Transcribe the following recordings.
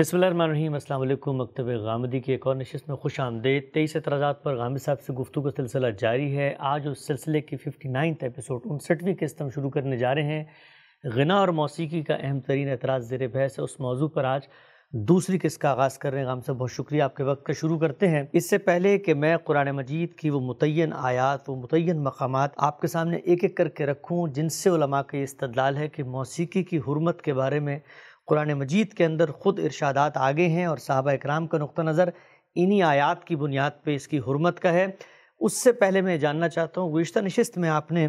بسم اللہ الرحمن الرحیم، السلام علیکم، مکتب غامدی کی ایک اور نشست میں خوش آمدید۔ تیئیس اعتراضات پر غامد صاحب سے گفتگو کا سلسلہ جاری ہے۔ آج اس سلسلے کی ففٹی نائنتھ ایپیسوڈ انسٹھویں قسط ہم شروع کرنے جا رہے ہیں۔ غنا اور موسیقی کا اہم ترین اعتراض زیر بحث ہے۔ اس موضوع پر آج دوسری قسط کا آغاز کر رہے ہیں۔ غام صاحب، بہت شکریہ آپ کے وقت کا شروع کرتے ہیں۔ اس سے پہلے کہ میں قرآن مجید کی وہ متعین آیات، وہ متعین مقامات آپ کے سامنے ایک ایک کر کے رکھوں، جن سے علماء کا یہ استدلال ہے کہ موسیقی کی حرمت کے بارے میں قرآن مجید کے اندر خود ارشادات آگے ہیں اور صحابہ اکرام کا نقطہ نظر انہی آیات کی بنیاد پہ اس کی حرمت کا ہے۔ اس سے پہلے میں جاننا چاہتا ہوں، گزشتہ نشست میں آپ نے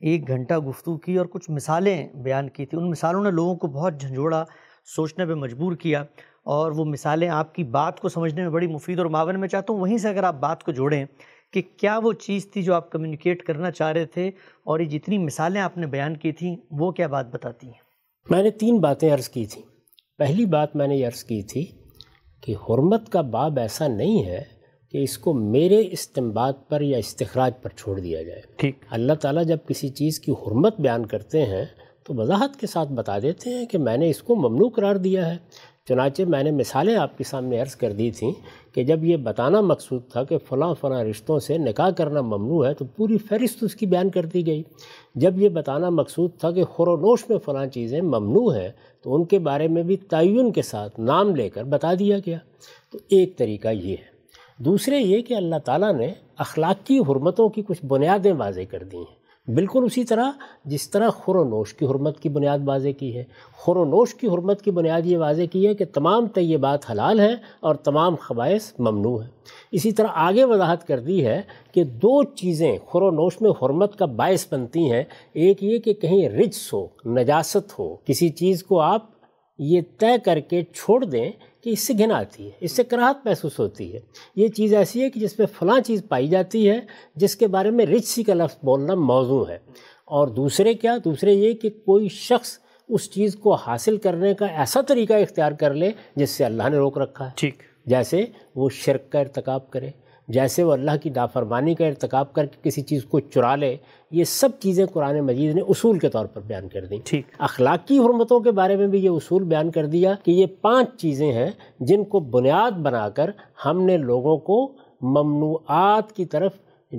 ایک گھنٹہ گفتگو کی اور کچھ مثالیں بیان کی تھی ان مثالوں نے لوگوں کو بہت جھنجھوڑا، سوچنے پہ مجبور کیا اور وہ مثالیں آپ کی بات کو سمجھنے میں بڑی مفید اور معاون میں چاہتا ہوں۔ وہیں سے اگر آپ بات کو جوڑیں کہ کیا وہ چیز تھی جو آپ کمیونیکیٹ کرنا چاہ رہے تھے اور یہ جتنی مثالیں آپ نے بیان کی تھیں وہ کیا بات بتاتی ہیں؟ میں نے تین باتیں عرض کی تھیں۔ پہلی بات میں نے یہ عرض کی تھی کہ حرمت کا باب ایسا نہیں ہے کہ اس کو میرے استمباد پر یا استخراج پر چھوڑ دیا جائے۔ ٹھیک۔ اللہ تعالیٰ جب کسی چیز کی حرمت بیان کرتے ہیں تو وضاحت کے ساتھ بتا دیتے ہیں کہ میں نے اس کو ممنوع قرار دیا ہے۔ چنانچہ میں نے مثالیں آپ کے سامنے عرض کر دی تھیں کہ جب یہ بتانا مقصود تھا کہ فلاں فلاں رشتوں سے نکاح کرنا ممنوع ہے تو پوری فہرست اس کی بیان کر دی گئی۔ جب یہ بتانا مقصود تھا کہ خور و نوش میں فلاں چیزیں ممنوع ہیں تو ان کے بارے میں بھی تعین کے ساتھ نام لے کر بتا دیا گیا۔ تو ایک طریقہ یہ ہے۔ دوسرے یہ کہ اللہ تعالیٰ نے اخلاقی حرمتوں کی کچھ بنیادیں واضح کر دی ہیں۔ بالکل اسی طرح جس طرح خور و نوش کی حرمت کی بنیاد واضح کی ہے۔ خور و نوش کی حرمت کی بنیاد یہ واضح کی ہے کہ تمام طیبات حلال ہیں اور تمام خبائص ممنوع ہیں۔ اسی طرح آگے وضاحت کر دی ہے کہ دو چیزیں خور و نوش میں حرمت کا باعث بنتی ہیں۔ ایک یہ کہ کہیں رجس ہو، نجاست ہو، کسی چیز کو آپ یہ طے کر کے چھوڑ دیں کہ اس سے گھن آتی ہے اس سے کراہت محسوس ہوتی ہے۔ یہ چیز ایسی ہے کہ جس میں فلاں چیز پائی جاتی ہے جس کے بارے میں رچ کا لفظ بولنا موضوع ہے۔ اور دوسرے کیا؟ دوسرے یہ کہ کوئی شخص اس چیز کو حاصل کرنے کا ایسا طریقہ اختیار کر لے جس سے اللہ نے روک رکھا ہے۔ ٹھیک۔ جیسے وہ شرک کا ارتکاب کرے۔ جیسے وہ اللہ کی نافرمانی کا ارتکاب کر کے کسی چیز کو چرا لے یہ سب چیزیں قرآن مجید نے اصول کے طور پر بیان کر دیں۔ ٹھیک۔ اخلاقی حرمتوں کے بارے میں بھی یہ اصول بیان کر دیا کہ یہ پانچ چیزیں ہیں جن کو بنیاد بنا کر ہم نے لوگوں کو ممنوعات کی طرف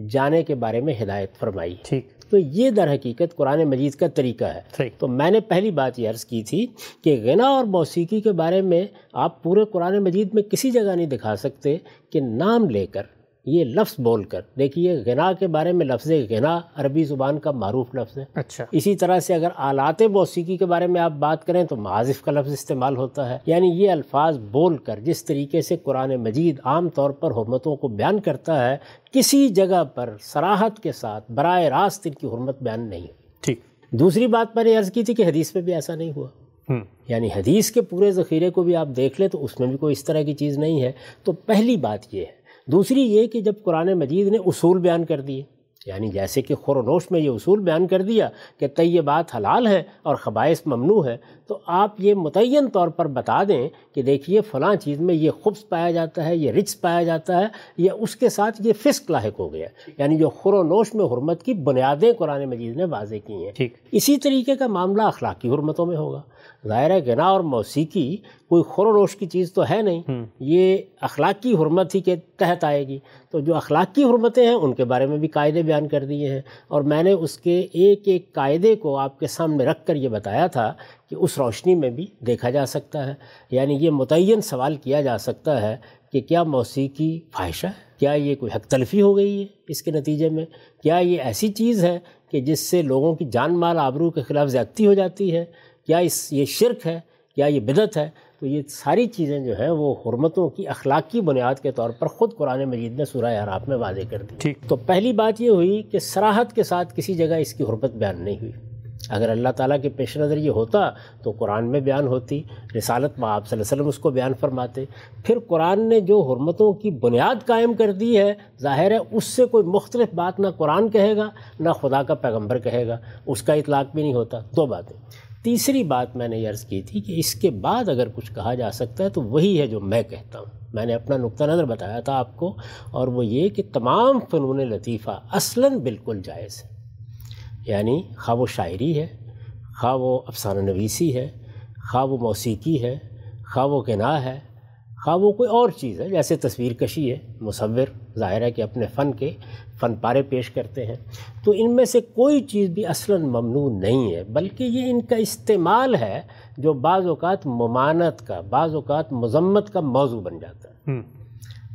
جانے کے بارے میں ہدایت فرمائی۔ ٹھیک۔ تو یہ در حقیقت قرآن مجید کا طریقہ ہے۔ تو میں نے پہلی بات یہ عرض کی تھی کہ غنا اور موسیقی کے بارے میں آپ پورے قرآن مجید میں کسی جگہ نہیں دکھا سکتے کہ نام لے کر یہ لفظ بول کر دیکھیے غنا کے بارے میں لفظ غنا عربی زبان کا معروف لفظ ہے۔ اچھا۔ اسی طرح سے اگر آلات موسیقی کے بارے میں آپ بات کریں تو معازف کا لفظ استعمال ہوتا ہے۔ یعنی یہ الفاظ بول کر جس طریقے سے قرآن مجید عام طور پر حرمتوں کو بیان کرتا ہے کسی جگہ پر سراحت کے ساتھ براہ راست ان کی حرمت بیان نہیں ٹھیک۔ دوسری بات میں نے عرض کی تھی کہ حدیث میں بھی ایسا نہیں ہوا۔ یعنی حدیث کے پورے ذخیرے کو بھی آپ دیکھ لیں تو اس میں بھی کوئی اس طرح کی چیز نہیں ہے۔ تو پہلی بات یہ ہے دوسری یہ کہ جب قرآن مجید نے اصول بیان کر دیے یعنی جیسے کہ خور و نوش میں یہ اصول بیان کر دیا کہ طیبات حلال ہے اور خباعث ممنوع ہے تو آپ یہ متعین طور پر بتا دیں کہ دیکھیے فلاں چیز میں یہ خبص پایا جاتا ہے یہ رچ پایا جاتا ہے یا اس کے ساتھ یہ فسق لاحق ہو گیا۔ یعنی جو خور و نوش میں حرمت کی بنیادیں قرآن مجید نے واضح کی ہیں۔ ٹھیک۔ اسی طریقے کا معاملہ اخلاقی حرمتوں میں ہوگا۔ ظاہر گنا اور موسیقی کوئی خور و روش کی چیز تو ہے نہیں۔ یہ اخلاقی حرمت ہی کے تحت آئے گی۔ تو جو اخلاقی حرمتیں ہیں ان کے بارے میں بھی قاعدے بیان کر دیے ہیں۔ اور میں نے اس کے ایک ایک قاعدے کو آپ کے سامنے رکھ کر یہ بتایا تھا کہ اس روشنی میں بھی دیکھا جا سکتا ہے۔ یعنی یہ متعین سوال کیا جا سکتا ہے کہ کیا موسیقی فائشہ ہے؟ کیا یہ کوئی حق تلفی ہو گئی ہے اس کے نتیجے میں؟ کیا یہ ایسی چیز ہے کہ جس سے لوگوں کی جان مال آبرو کے خلاف زیادتی ہو جاتی ہے؟ کیا اس یہ شرک ہے؟ کیا یہ بدت ہے؟ تو یہ ساری چیزیں جو ہیں وہ حرمتوں کی اخلاقی بنیاد کے طور پر خود قرآن مجید نے سورہ عراف میں واضح کر دی۔ ٹھیک۔ تو پہلی بات یہ ہوئی کہ سراحت کے ساتھ کسی جگہ اس کی حرمت بیان نہیں ہوئی۔ اگر اللہ تعالیٰ کے پیش نظر یہ ہوتا تو قرآن میں بیان ہوتی، رسالت میں آپ صلی اللہ علیہ وسلم اس کو بیان فرماتے۔ پھر قرآن نے جو حرمتوں کی بنیاد قائم کر دی ہے، ظاہر ہے اس سے کوئی مختلف بات نہ قرآن کہے گا، نہ خدا کا پیغمبر کہے گا، اس کا اطلاق بھی نہیں ہوتا۔ دو باتیں۔ تیسری بات میں نے یہ عرض کی تھی کہ اس کے بعد اگر کچھ کہا جا سکتا ہے تو وہی ہے جو میں کہتا ہوں۔ میں نے اپنا نقطہ نظر بتایا تھا آپ کو اور وہ یہ کہ تمام فنون لطیفہ اصلاً بالکل جائز ہے یعنی خواہ وہ شاعری ہے خواہ وہ افسانہ نویسی ہے خواہ وہ موسیقی ہے خواہ وہ گناہ ہے خواہ وہ کوئی اور چیز ہے جیسے تصویر کشی ہے مصور ظاہر ہے کہ اپنے فن کے فن پارے پیش کرتے ہیں۔ تو ان میں سے کوئی چیز بھی اصلاً ممنوع نہیں ہے بلکہ یہ ان کا استعمال ہے جو بعض اوقات ممانت کا بعض اوقات مذمت کا موضوع بن جاتا ہے۔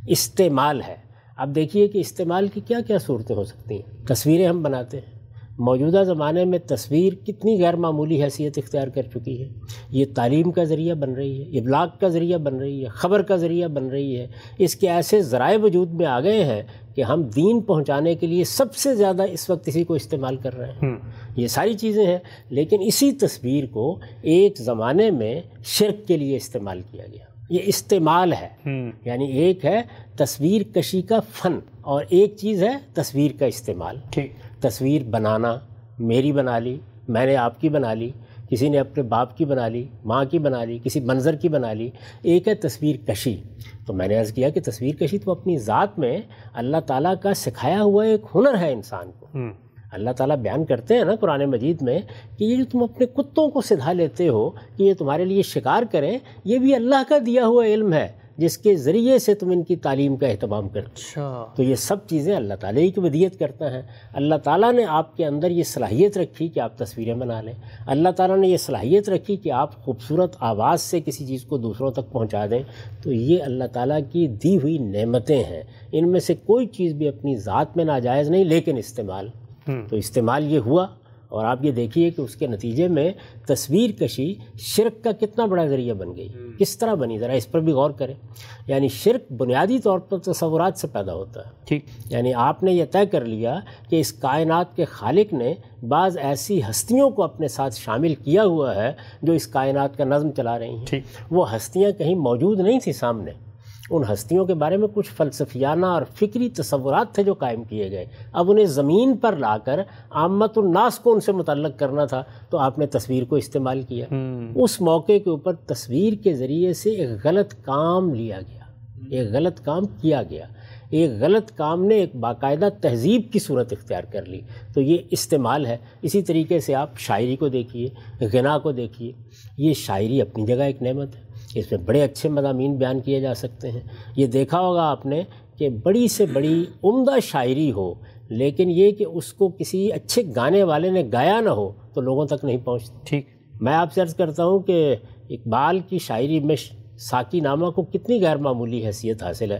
استعمال ہے۔ اب دیکھیے کہ استعمال کی کیا کیا صورتیں ہو سکتی ہیں۔ تصویریں ہم بناتے ہیں۔ موجودہ زمانے میں تصویر کتنی غیر معمولی حیثیت اختیار کر چکی ہے۔ یہ تعلیم کا ذریعہ بن رہی ہے ابلاغ کا ذریعہ بن رہی ہے خبر کا ذریعہ بن رہی ہے۔ اس کے ایسے ذرائع وجود میں آ گئے ہیں کہ ہم دین پہنچانے کے لیے سب سے زیادہ اس وقت اسی کو استعمال کر رہے ہیں۔ یہ ساری چیزیں ہیں لیکن اسی تصویر کو ایک زمانے میں شرک کے لیے استعمال کیا گیا۔ یہ استعمال ہے۔ یعنی ایک ہے تصویر کشی کا فن اور ایک چیز ہے تصویر کا استعمال۔ تصویر بنانا میری بنا لی میں نے آپ کی بنا لی کسی نے اپنے باپ کی بنا لی ماں کی بنا لی کسی منظر کی بنا لی۔ ایک ہے تصویر کشی۔ تو میں نے عرض کیا کہ تصویر کشی تو اپنی ذات میں اللہ تعالیٰ کا سکھایا ہوا ایک ہنر ہے انسان کو۔ اللہ تعالیٰ بیان کرتے ہیں نا قرآن مجید میں کہ یہ جو تم اپنے کتوں کو سدھا لیتے ہو کہ یہ تمہارے لیے شکار کریں یہ بھی اللہ کا دیا ہوا علم ہے جس کے ذریعے سے تم ان کی تعلیم کا اہتمام کرتے اچھا۔ تو یہ سب چیزیں اللہ تعالیٰ ہی کی ودیت کرتا ہے اللہ تعالیٰ نے آپ کے اندر یہ صلاحیت رکھی کہ آپ تصویریں بنا لیں۔ اللہ تعالیٰ نے یہ صلاحیت رکھی کہ آپ خوبصورت آواز سے کسی چیز کو دوسروں تک پہنچا دیں۔ تو یہ اللہ تعالیٰ کی دی ہوئی نعمتیں ہیں۔ ان میں سے کوئی چیز بھی اپنی ذات میں ناجائز نہیں لیکن استعمال۔ تو استعمال یہ ہوا اور آپ یہ دیکھیے کہ اس کے نتیجے میں تصویر کشی شرک کا کتنا بڑا ذریعہ بن گئی۔ کس طرح بنی؟ ذرا اس پر بھی غور کریں۔ یعنی شرک بنیادی طور پر تصورات سے پیدا ہوتا ہے۔ ٹھیک۔ یعنی آپ نے یہ طے کر لیا کہ اس کائنات کے خالق نے بعض ایسی ہستیوں کو اپنے ساتھ شامل کیا ہوا ہے جو اس کائنات کا نظم چلا رہی ہیں۔ وہ ہستیاں کہیں موجود نہیں تھیں سامنے۔ ان ہستیوں کے بارے میں کچھ فلسفیانہ اور فکری تصورات تھے جو قائم کیے گئے۔ اب انہیں زمین پر لا کر عامت الناس کو ان سے متعلق کرنا تھا تو آپ نے تصویر کو استعمال کیا۔ اس موقع کے اوپر تصویر کے ذریعے سے ایک غلط کام لیا گیا۔ ایک غلط کام کیا گیا۔ ایک غلط کام نے ایک باقاعدہ تہذیب کی صورت اختیار کر لی۔ تو یہ استعمال ہے۔ اسی طریقے سے آپ شاعری کو دیکھیے غنا کو دیکھیے۔ یہ شاعری اپنی جگہ ایک نعمت ہے۔ اس میں بڑے اچھے مضامین بیان کیے جا سکتے ہیں۔ یہ دیکھا ہوگا آپ نے کہ بڑی سے بڑی عمدہ شاعری ہو لیکن یہ کہ اس کو کسی اچھے گانے والے نے گایا نہ ہو تو لوگوں تک نہیں پہنچتی۔ ٹھیک۔ میں آپ سے عرض کرتا ہوں کہ اقبال کی شاعری میں ساکی نامہ کو کتنی غیر معمولی حیثیت حاصل ہے۔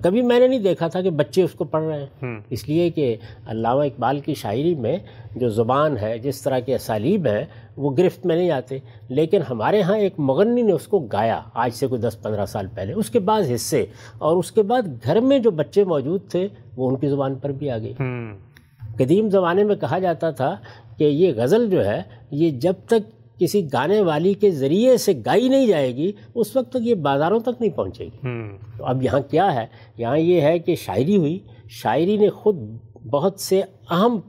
کبھی میں نے نہیں دیکھا تھا کہ بچے اس کو پڑھ رہے ہیں۔ اس لیے کہ علامہ اقبال کی شاعری میں جو زبان ہے جس طرح کے اسالیب ہیں وہ گرفت میں نہیں آتے۔ لیکن ہمارے ہاں ایک مغنی نے اس کو گایا آج سے کوئی دس پندرہ سال پہلے۔ اس کے بعد حصے اور اس کے بعد گھر میں جو بچے موجود تھے وہ ان کی زبان پر بھی آ گئی قدیم زمانے میں کہا جاتا تھا کہ یہ غزل جو ہے یہ جب تک کسی گانے والی کے ذریعے سے گائی نہیں جائے گی اس وقت تک یہ بازاروں تک نہیں پہنچے گی۔ تو اب یہاں کیا ہے؟ یہاں یہ ہے کہ شاعری ہوئی۔ شاعری نے خود بہت سے اہم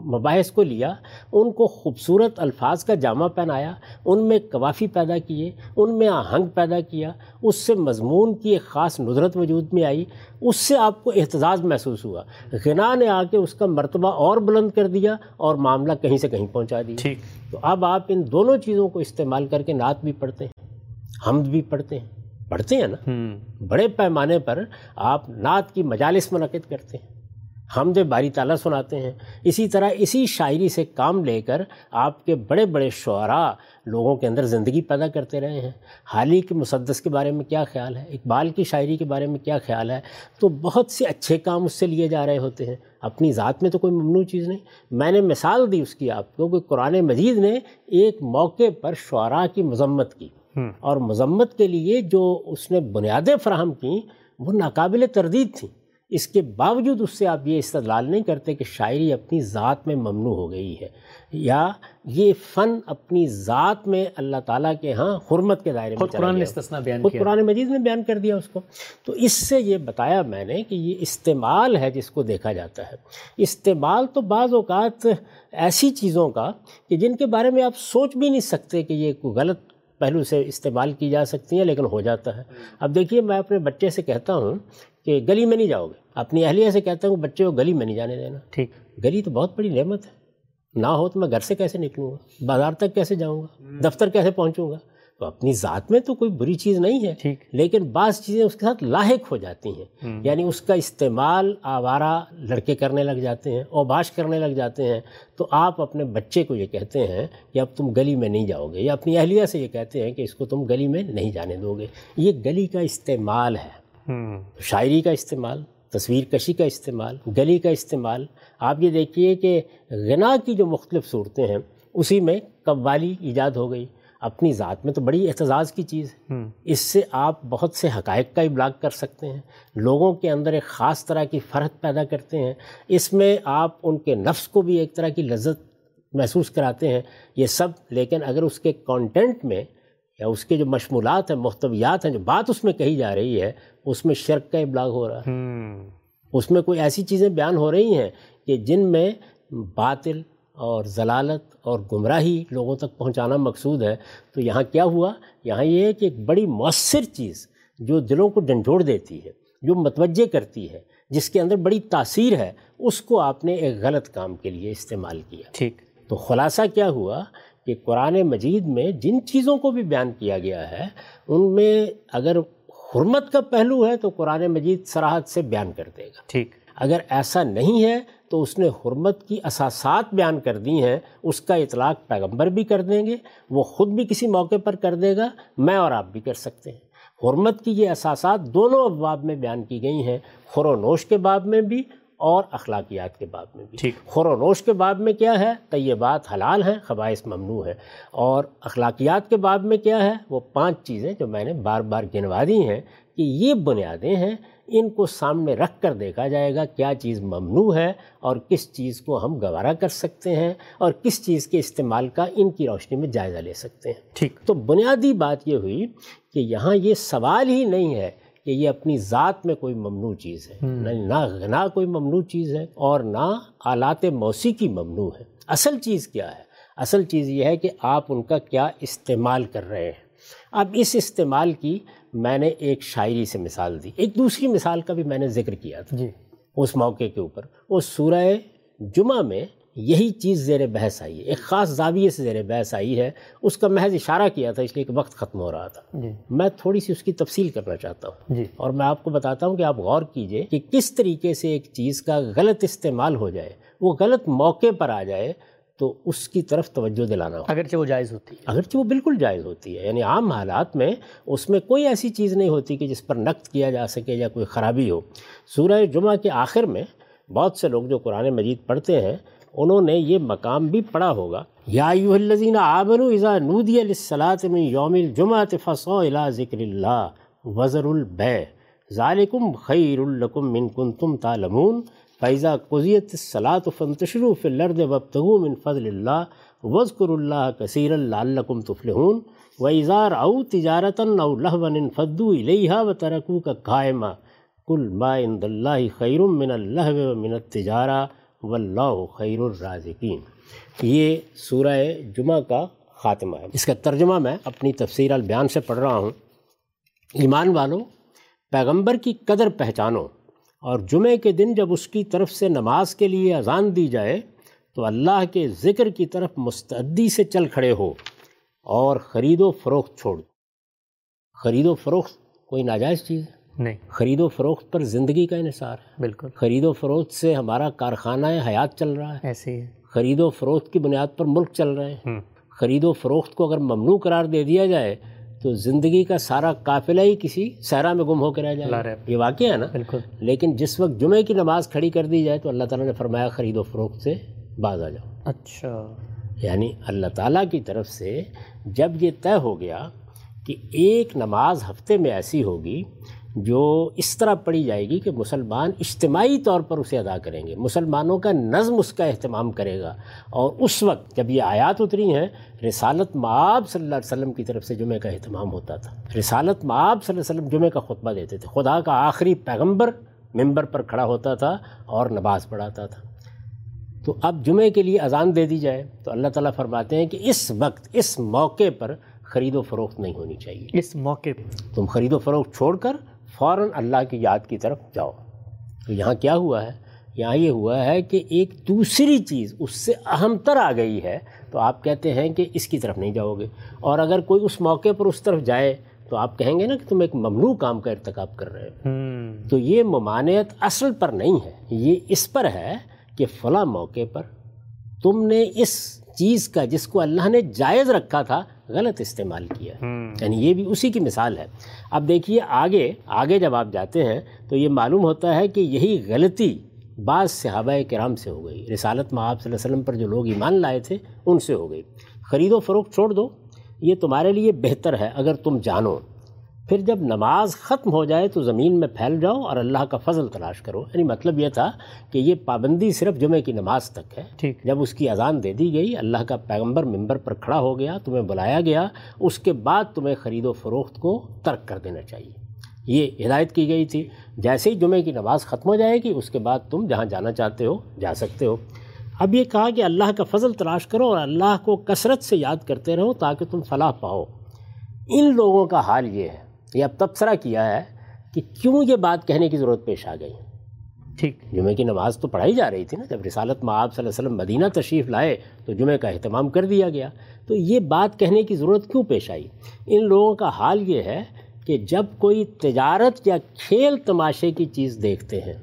مباحث کو لیا ان کو خوبصورت الفاظ کا جامع پہنایا ان میں قوافی پیدا کیے ان میں آہنگ پیدا کیا اس سے مضمون کی ایک خاص ندرت وجود میں آئی اس سے آپ کو احتجاج محسوس ہوا۔ غنا نے آ کے اس کا مرتبہ اور بلند کر دیا اور معاملہ کہیں سے کہیں پہنچا دیا۔ تو اب آپ ان دونوں چیزوں کو استعمال کر کے نعت بھی پڑھتے ہیں حمد بھی پڑھتے ہیں۔ پڑھتے ہیں نا؟ بڑے پیمانے پر آپ نعت کی مجالس منعقد کرتے ہیں۔ حمد باری تعالیٰ سناتے ہیں۔ اسی طرح اسی شاعری سے کام لے کر آپ کے بڑے بڑے شعراء لوگوں کے اندر زندگی پیدا کرتے رہے ہیں۔ حالی کے مسدس کے بارے میں کیا خیال ہے؟ اقبال کی شاعری کے بارے میں کیا خیال ہے؟ تو بہت سے اچھے کام اس سے لیے جا رہے ہوتے ہیں۔ اپنی ذات میں تو کوئی ممنوع چیز نہیں۔ میں نے مثال دی اس کی آپ کو کہ قرآن مجید نے ایک موقع پر شعراء کی مذمت کی۔ اور مذمت کے لیے جو اس نے بنیادیں فراہم کیں وہ ناقابل تردید تھیں۔ اس کے باوجود اس سے آپ یہ استدلال نہیں کرتے کہ شاعری اپنی ذات میں ممنوع ہو گئی ہے یا یہ فن اپنی ذات میں اللہ تعالیٰ کے ہاں حرمت کے دائرے میں قرآن نے بیان خود قرآن مجید نے بیان کر دیا اس کو۔ تو اس سے یہ بتایا میں نے کہ یہ استعمال ہے جس کو دیکھا جاتا ہے۔ استعمال تو بعض اوقات ایسی چیزوں کا کہ جن کے بارے میں آپ سوچ بھی نہیں سکتے کہ یہ کوئی غلط پہلو سے استعمال کی جا سکتی ہیں لیکن ہو جاتا ہے۔ اب دیکھیے میں اپنے بچے سے کہتا ہوں کہ گلی میں نہیں جاؤ گے۔ اپنی اہلیہ سے کہتا ہوں بچے کو گلی میں نہیں جانے دینا۔ ٹھیک۔ گلی تو بہت بڑی نعمت ہے۔ نہ ہو تو میں گھر سے کیسے نکلوں گا؟ بازار تک کیسے جاؤں گا؟ دفتر کیسے پہنچوں گا؟ تو اپنی ذات میں تو کوئی بری چیز نہیں ہے ٹھیک۔ لیکن بعض چیزیں اس کے ساتھ لاحق ہو جاتی ہیں۔ یعنی اس کا استعمال آوارہ لڑکے کرنے لگ جاتے ہیں اوباش کرنے لگ جاتے ہیں۔ تو آپ اپنے بچے کو یہ کہتے ہیں کہ اب تم گلی میں نہیں جاؤ گے یا اپنی اہلیہ سے یہ کہتے ہیں کہ اس کو تم گلی میں نہیں جانے دو گے۔ یہ گلی کا استعمال ہے۔ شاعری کا استعمال تصویر کشی کا استعمال گلی کا استعمال۔ آپ یہ دیکھیے کہ غنا کی جو مختلف صورتیں ہیں اسی میں قوالی ایجاد ہو گئی۔ اپنی ذات میں تو بڑی اعتزاز کی چیز ہے۔ اس سے آپ بہت سے حقائق کا ابلاغ کر سکتے ہیں۔ لوگوں کے اندر ایک خاص طرح کی فرحت پیدا کرتے ہیں۔ اس میں آپ ان کے نفس کو بھی ایک طرح کی لذت محسوس کراتے ہیں۔ یہ سب لیکن اگر اس کے کانٹینٹ میں یا اس کے جو مشمولات ہیں محتویات ہیں جو بات اس میں کہی جا رہی ہے اس میں شرک کا ابلاغ ہو رہا ہے۔ اس میں کوئی ایسی چیزیں بیان ہو رہی ہیں کہ جن میں باطل اور ضلالت اور گمراہی لوگوں تک پہنچانا مقصود ہے؟ تو یہاں کیا ہوا؟ یہاں یہ ہے کہ ایک بڑی مؤثر چیز جو دلوں کو ڈنڈوڑ دیتی ہے جو متوجہ کرتی ہے جس کے اندر بڑی تاثیر ہے اس کو آپ نے ایک غلط کام کے لیے استعمال کیا۔ ٹھیک۔ تو خلاصہ کیا ہوا؟ کہ قرآن مجید میں جن چیزوں کو بھی بیان کیا گیا ہے ان میں اگر حرمت کا پہلو ہے تو قرآن مجید سراحت سے بیان کر دے گا۔ ٹھیک۔ اگر ایسا نہیں ہے تو اس نے حرمت کی اساسات بیان کر دی ہیں اس کا اطلاق پیغمبر بھی کر دیں گے وہ خود بھی کسی موقع پر کر دے گا میں اور آپ بھی کر سکتے ہیں۔ حرمت کی یہ اساسات دونوں ابواب میں بیان کی گئی ہیں خور و نوش کے باب میں بھی اور اخلاقیات کے باب میں بھی۔ ٹھیک۔ خور و نوش کے باب میں کیا ہے؟ طیبات حلال ہیں خبائص ممنوع ہے اور اخلاقیات کے باب میں کیا ہے؟ وہ پانچ چیزیں جو میں نے بار بار گنوا دی ہیں کہ یہ بنیادیں ہیں ان کو سامنے رکھ کر دیکھا جائے گا کیا چیز ممنوع ہے اور کس چیز کو ہم گوارا کر سکتے ہیں اور کس چیز کے استعمال کا ان کی روشنی میں جائزہ لے سکتے ہیں۔ ٹھیک۔ تو بنیادی بات یہ ہوئی کہ یہاں یہ سوال ہی نہیں ہے کہ یہ اپنی ذات میں کوئی ممنوع چیز ہے۔ نہ غنا کوئی ممنوع چیز ہے اور نہ آلات موسیقی ممنوع ہے۔ اصل چیز کیا ہے؟ اصل چیز یہ ہے کہ آپ ان کا کیا استعمال کر رہے ہیں۔ اب اس استعمال کی میں نے ایک شاعری سے مثال دی۔ ایک دوسری مثال کا بھی میں نے ذکر کیا تھا۔ جی۔ اس موقع کے اوپر۔ وہ سورہ جمعہ میں یہی چیز زیر بحث آئی ہے ایک خاص زاویے سے زیر بحث آئی ہے۔ اس کا محض اشارہ کیا تھا اس لیے کہ وقت ختم ہو رہا تھا۔ جی۔ میں تھوڑی سی اس کی تفصیل کرنا چاہتا ہوں۔ جی۔ اور میں آپ کو بتاتا ہوں کہ آپ غور کیجیے کہ کس طریقے سے ایک چیز کا غلط استعمال ہو جائے وہ غلط موقع پر آ جائے تو اس کی طرف توجہ دلانا ہو اگرچہ وہ جائز ہوتی ہے۔ اگرچہ وہ بالکل جائز ہوتی ہے۔ یعنی عام حالات میں اس میں کوئی ایسی چیز نہیں ہوتی کہ جس پر نقد کیا جا سکے یا کوئی خرابی ہو۔ سورہ جمعہ کے آخر میں بہت سے لوگ جو قرآن مجید پڑھتے ہیں انہوں نے یہ مقام بھی پڑھا ہوگا۔ یا ایوہ الذین آمنوا اذا نودی للصلاة من یوم الجمعة فصو الى ذکر اللہ وزر البیع ذالکم خیر لکم من کنتم تعلمون فیضا قضیت الصلاة فانتشروا فی الارض وابتغوا من فضل اللہ وذکروا اللہ کثیرا لعلکم تفلحون وَإِذَا رَأَوْا تِجَارَةً أَوْ لَهْوًا انفضوا إِلَيْهَا وَتَرَكُوكَ قَائِمًا قُلْ مَا عِندَ اللَّهِ خَيْرٌ مِّنَ اللَّهْوِ وَمِنَ التِّجَارَةِ وَاللَّهُ خَيْرُ الرَّازِقِينَ یہ سورہ جمعہ کا خاتمہ ہے۔ اس کا ترجمہ میں اپنی تفسیر البیان سے پڑھ رہا ہوں۔ ایمان والو، پیغمبر کی قدر پہچانو، اور جمعے کے دن جب اس کی طرف سے نماز کے لیے اذان دی جائے، تو اللہ کے ذکر کی طرف مستعدی سے چل کھڑے ہو اور خرید و فروخت چھوڑ۔ دو خرید و فروخت کوئی ناجائز چیز؟ ہے نہیں۔ خرید و فروخت پر زندگی کا انحصار ہے۔ بالکل۔ خرید و فروخت سے ہمارا کارخانہ حیات چل رہا ہے۔ ایسے ہی خرید و فروخت کی بنیاد پر ملک چل رہے ہیں۔ خرید و فروخت کو اگر ممنوع قرار دے دیا جائے تو زندگی کا سارا قافلہ ہی کسی صحرا میں گم ہو کے رہ جائے۔ یہ واقعہ ہے نا؟ بالکل۔ لیکن جس وقت جمعے کی نماز کھڑی کر دی جائے تو اللہ تعالیٰ نے فرمایا خرید و فروخت سے باز آ جاؤ۔ اچھا۔ یعنی اللہ تعالیٰ کی طرف سے جب یہ طے ہو گیا کہ ایک نماز ہفتے میں ایسی ہوگی جو اس طرح پڑھی جائے گی کہ مسلمان اجتماعی طور پر اسے ادا کریں گے۔ مسلمانوں کا نظم اس کا اہتمام کرے گا۔ اور اس وقت جب یہ آیات اتری ہیں رسالت معاب صلی اللہ علیہ وسلم کی طرف سے جمعہ کا اہتمام ہوتا تھا۔ رسالت معاب صلی اللہ علیہ وسلم جمعہ کا خطبہ دیتے تھے۔ خدا کا آخری پیغمبر ممبر پر کھڑا ہوتا تھا اور نماز پڑھاتا تھا۔ تو اب جمعے کے لیے اذان دے دی جائے۔ تو اللہ تعالیٰ فرماتے ہیں کہ اس وقت اس موقع پر خرید و فروخت نہیں ہونی چاہیے۔ اس موقع پہ تم خرید و فروخت چھوڑ کر فوراً اللہ کی یاد کی طرف جاؤ۔ تو یہاں کیا ہوا ہے؟ یہاں یہ ہوا ہے کہ ایک دوسری چیز اس سے اہم تر آ گئی ہے۔ تو آپ کہتے ہیں کہ اس کی طرف نہیں جاؤ گے۔ اور اگر کوئی اس موقع پر اس طرف جائے تو آپ کہیں گے نا کہ تم ایک ممنوع کام کا ارتکاب کر رہے ہو۔ تو یہ ممانعت اصل پر نہیں ہے۔ یہ اس پر ہے کہ فلاں موقع پر تم نے اس چیز کا جس کو اللہ نے جائز رکھا تھا غلط استعمال کیا یعنی یہ بھی اسی کی مثال ہے۔ اب دیکھیے آگے آگے جب آپ جاتے ہیں تو یہ معلوم ہوتا ہے کہ یہی غلطی بعض صحابہ کرام سے ہو گئی۔ رسالت میں آپ صلی اللہ علیہ وسلم پر جو لوگ ایمان لائے تھے ان سے ہو گئی۔ خرید و فروخت چھوڑ دو یہ تمہارے لیے بہتر ہے اگر تم جانو۔ پھر جب نماز ختم ہو جائے تو زمین میں پھیل جاؤ اور اللہ کا فضل تلاش کرو۔ یعنی مطلب یہ تھا کہ یہ پابندی صرف جمعہ کی نماز تک ہے۔ ٹھیک۔ جب اس کی اذان دے دی گئی اللہ کا پیغمبر ممبر پر کھڑا ہو گیا تمہیں بلایا گیا اس کے بعد تمہیں خرید و فروخت کو ترک کر دینا چاہیے۔ یہ ہدایت کی گئی تھی۔ جیسے ہی جمعہ کی نماز ختم ہو جائے گی اس کے بعد تم جہاں جانا چاہتے ہو جا سکتے ہو۔ اب یہ کہا کہ اللہ کا فضل تلاش کرو اور اللہ کو کثرت سے یاد کرتے رہو تاکہ تم فلاح پاؤ۔ ان لوگوں کا حال یہ ہے یہ اب تبصرہ کیا ہے کہ کیوں یہ بات کہنے کی ضرورت پیش آ گئی؟ ٹھیک۔ جمعہ کی نماز تو پڑھائی جا رہی تھی نا جب رسالت میں آپ صلی اللہ علیہ وسلم مدینہ تشریف لائے تو جمعہ کا اہتمام کر دیا گیا۔ تو یہ بات کہنے کی ضرورت کیوں پیش آئی؟ ان لوگوں کا حال یہ ہے کہ جب کوئی تجارت یا کھیل تماشے کی چیز دیکھتے ہیں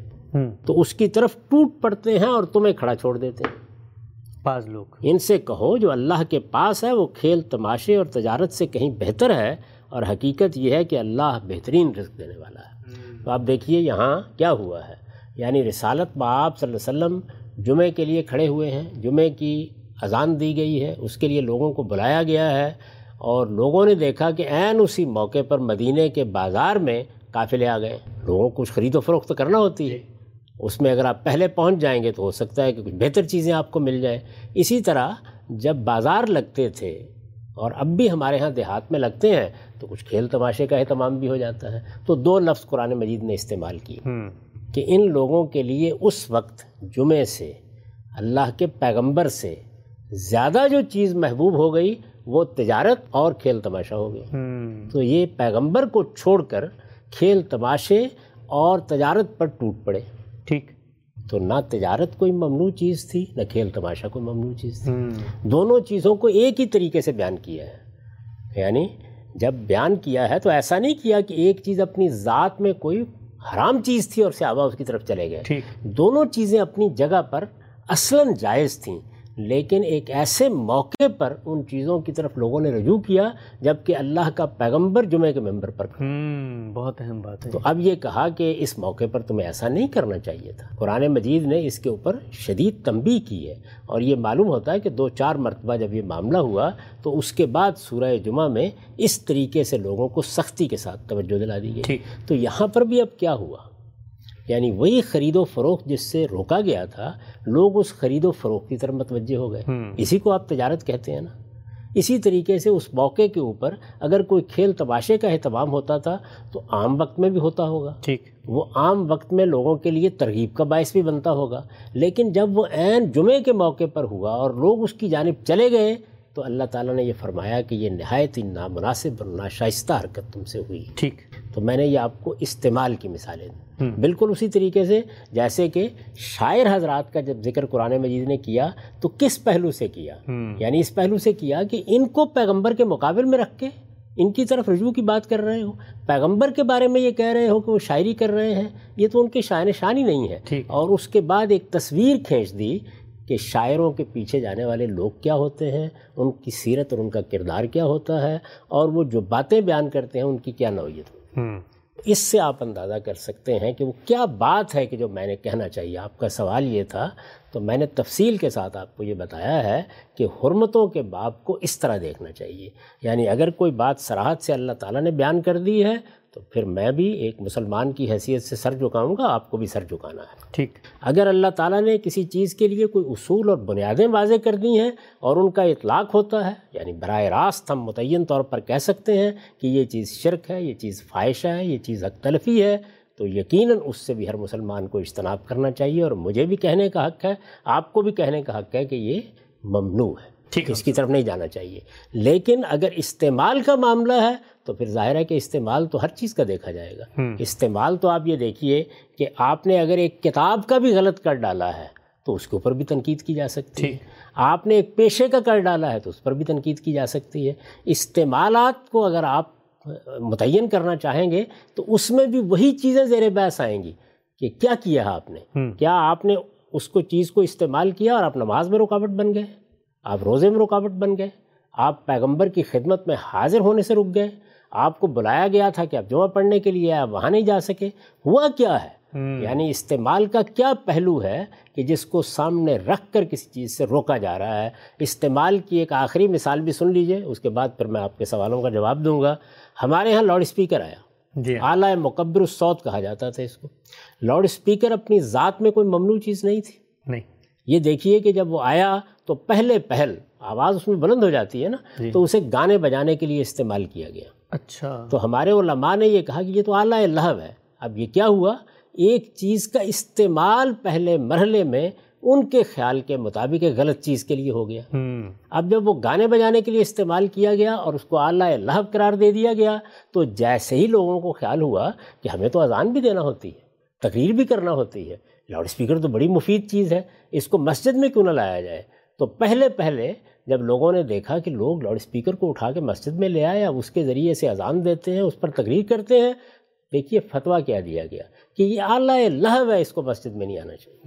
تو اس کی طرف ٹوٹ پڑتے ہیں اور تمہیں کھڑا چھوڑ دیتے ہیں۔ بعض لوگ۔ ان سے کہو جو اللہ کے پاس ہے وہ کھیل تماشے اور تجارت سے کہیں بہتر ہے اور حقیقت یہ ہے کہ اللہ بہترین رزق دینے والا ہے۔ تو آپ دیکھیے یہاں کیا ہوا ہے۔ یعنی رسالت باپ صلی اللہ علیہ وسلم جمعے کے لیے کھڑے ہوئے ہیں۔ جمعے کی اذان دی گئی ہے۔ اس کے لیے لوگوں کو بلایا گیا ہے۔ اور لوگوں نے دیکھا کہ عین اسی موقع پر مدینہ کے بازار میں قافلے آ گئے۔ لوگوں کو کچھ خرید و فروخت کرنا ہوتی ہے۔ اس میں اگر آپ پہلے پہنچ جائیں گے تو ہو سکتا ہے کہ کچھ بہتر چیزیں آپ کو مل جائیں۔ اسی طرح جب بازار لگتے تھے اور اب بھی ہمارے ہاں دیہات میں لگتے ہیں تو کچھ کھیل تماشے کا اہتمام بھی ہو جاتا ہے۔ تو دو لفظ قرآن مجید نے استعمال کیے۔ کہ ان لوگوں کے لیے اس وقت جمعے سے اللہ کے پیغمبر سے زیادہ جو چیز محبوب ہو گئی وہ تجارت اور کھیل تماشا ہو گئی۔ تو یہ پیغمبر کو چھوڑ کر کھیل تماشے اور تجارت پر ٹوٹ پڑے۔ ٹھیک۔ تو نہ تجارت کوئی ممنوع چیز تھی نہ کھیل تماشا کوئی ممنوع چیز تھی۔ دونوں چیزوں کو ایک ہی طریقے سے بیان کیا ہے۔ یعنی جب بیان کیا ہے تو ایسا نہیں کیا کہ ایک چیز اپنی ذات میں کوئی حرام چیز تھی اور صحابہ اس کی طرف چلے گئے۔ دونوں چیزیں اپنی جگہ پر اصلاً جائز تھیں۔ لیکن ایک ایسے موقع پر ان چیزوں کی طرف لوگوں نے رجوع کیا جبکہ اللہ کا پیغمبر جمعہ کے ممبر پر بہت اہم بات ہے۔ تو اب یہ کہا کہ اس موقع پر تمہیں ایسا نہیں کرنا چاہیے تھا۔ قرآن مجید نے اس کے اوپر شدید تنبیہ کی ہے اور یہ معلوم ہوتا ہے کہ دو چار مرتبہ جب یہ معاملہ ہوا تو اس کے بعد سورہ جمعہ میں اس طریقے سے لوگوں کو سختی کے ساتھ توجہ دلا دی گئی۔ تو یہاں پر بھی اب کیا ہوا؟ یعنی وہی خرید و فروخت جس سے روکا گیا تھا لوگ اس خرید و فروخت کی طرف متوجہ ہو گئے۔ اسی کو آپ تجارت کہتے ہیں نا۔ اسی طریقے سے اس موقع کے اوپر اگر کوئی کھیل تماشے کا اہتمام ہوتا تھا تو عام وقت میں بھی ہوتا ہوگا۔ ٹھیک۔ وہ عام وقت میں لوگوں کے لیے ترغیب کا باعث بھی بنتا ہوگا۔ لیکن جب وہ عین جمعے کے موقع پر ہوا اور لوگ اس کی جانب چلے گئے تو اللہ تعالیٰ نے یہ فرمایا کہ یہ نہایت ہی نامناسب اور ناشائستہ حرکت تم سے ہوئی۔ ٹھیک۔ تو میں نے یہ آپ کو استعمال کی مثالیں دی بالکل اسی طریقے سے جیسے کہ شاعر حضرات کا جب ذکر قرآن مجید نے کیا تو کس پہلو سے کیا؟ یعنی اس پہلو سے کیا کہ ان کو پیغمبر کے مقابل میں رکھ کے ان کی طرف رجوع کی بات کر رہے ہو۔ پیغمبر کے بارے میں یہ کہہ رہے ہو کہ وہ شاعری کر رہے ہیں یہ تو ان کی شاعر شانی نہیں ہے۔ اور اس کے بعد ایک تصویر کھینچ دی کہ شاعروں کے پیچھے جانے والے لوگ کیا ہوتے ہیں ان کی سیرت اور ان کا کردار کیا ہوتا ہے اور وہ جو باتیں بیان کرتے ہیں ان کی کیا نوعیت اس سے آپ اندازہ کر سکتے ہیں کہ وہ کیا بات ہے کہ جو میں نے کہنا چاہیے۔ آپ کا سوال یہ تھا تو میں نے تفصیل کے ساتھ آپ کو یہ بتایا ہے کہ حرمتوں کے باپ کو اس طرح دیکھنا چاہیے۔ یعنی اگر کوئی بات سراحت سے اللہ تعالیٰ نے بیان کر دی ہے تو پھر میں بھی ایک مسلمان کی حیثیت سے سر جھکاؤں گا آپ کو بھی سر جھکانا ہے۔ ٹھیک۔ اگر اللہ تعالیٰ نے کسی چیز کے لیے کوئی اصول اور بنیادیں واضح کر دی ہیں اور ان کا اطلاق ہوتا ہے یعنی براہ راست ہم متعین طور پر کہہ سکتے ہیں کہ یہ چیز شرک ہے یہ چیز فائشہ ہے یہ چیز حق تلفی ہے تو یقیناً اس سے بھی ہر مسلمان کو اجتناب کرنا چاہیے اور مجھے بھی کہنے کا حق ہے آپ کو بھی کہنے کا حق ہے کہ یہ ممنوع ہے۔ ٹھیک اس کی طرف نہیں جانا چاہیے۔ لیکن اگر استعمال کا معاملہ ہے تو پھر ظاہر ہے کہ استعمال تو ہر چیز کا دیکھا جائے گا۔ استعمال تو آپ یہ دیکھیے کہ آپ نے اگر ایک کتاب کا بھی غلط کر ڈالا ہے تو اس کے اوپر بھی تنقید کی جا سکتی ہے۔ آپ نے ایک پیشے کا کر ڈالا ہے تو اس پر بھی تنقید کی جا سکتی ہے۔ استعمالات کو اگر آپ متعین کرنا چاہیں گے تو اس میں بھی وہی چیزیں زیر بحث آئیں گی کہ کیا کیا ہے آپ نے۔ کیا آپ نے اس کو چیز کو استعمال کیا اور آپ نماز میں رکاوٹ بن گئے؟ آپ روزے میں رکاوٹ بن گئے آپ پیغمبر کی خدمت میں حاضر ہونے سے رک گئے آپ کو بلایا گیا تھا کہ آپ جمعہ پڑھنے کے لیے آپ وہاں نہیں جا سکے ہوا کیا ہے؟ یعنی استعمال کا کیا پہلو ہے کہ جس کو سامنے رکھ کر کسی چیز سے روکا جا رہا ہے؟ استعمال کی ایک آخری مثال بھی سن لیجیے اس کے بعد پھر میں آپ کے سوالوں کا جواب دوں گا۔ ہمارے ہاں لاؤڈ اسپیکر آیا۔ جی۔ اعلیٰ مقبر الصوت کہا جاتا تھا اس کو۔ لاؤڈ اسپیکر اپنی ذات میں کوئی ممنوع چیز نہیں تھی؟ نہیں۔ یہ دیکھیے کہ جب وہ آیا تو پہلے پہل آواز اس میں بلند ہو جاتی ہے نا تو اسے گانے بجانے کے لیے استعمال کیا گیا۔ اچھا۔ تو ہمارے علماء نے یہ کہا کہ یہ تو اعلیٰ لہو ہے۔ اب یہ کیا ہوا؟ ایک چیز کا استعمال پہلے مرحلے میں ان کے خیال کے مطابق ایک غلط چیز کے لیے ہو گیا۔ اب جب وہ گانے بجانے کے لیے استعمال کیا گیا اور اس کو اعلیٰ لہب قرار دے دیا گیا تو جیسے ہی لوگوں کو خیال ہوا کہ ہمیں تو اذان بھی دینا ہوتی ہے تقریر بھی کرنا ہوتی ہے۔ لاؤڈ اسپیکر تو بڑی مفید چیز ہے اس کو مسجد میں کیوں نہ لایا جائے؟ تو پہلے پہلے جب لوگوں نے دیکھا کہ لوگ لاؤڈ اسپیکر کو اٹھا کے مسجد میں لے آئے اب اس کے ذریعے سے اذان دیتے ہیں اس پر تقریر کرتے ہیں دیکھیے فتویٰ کیا دیا گیا کہ یہ اعلیٰ لہو ہے اس کو مسجد میں نہیں آنا چاہیے۔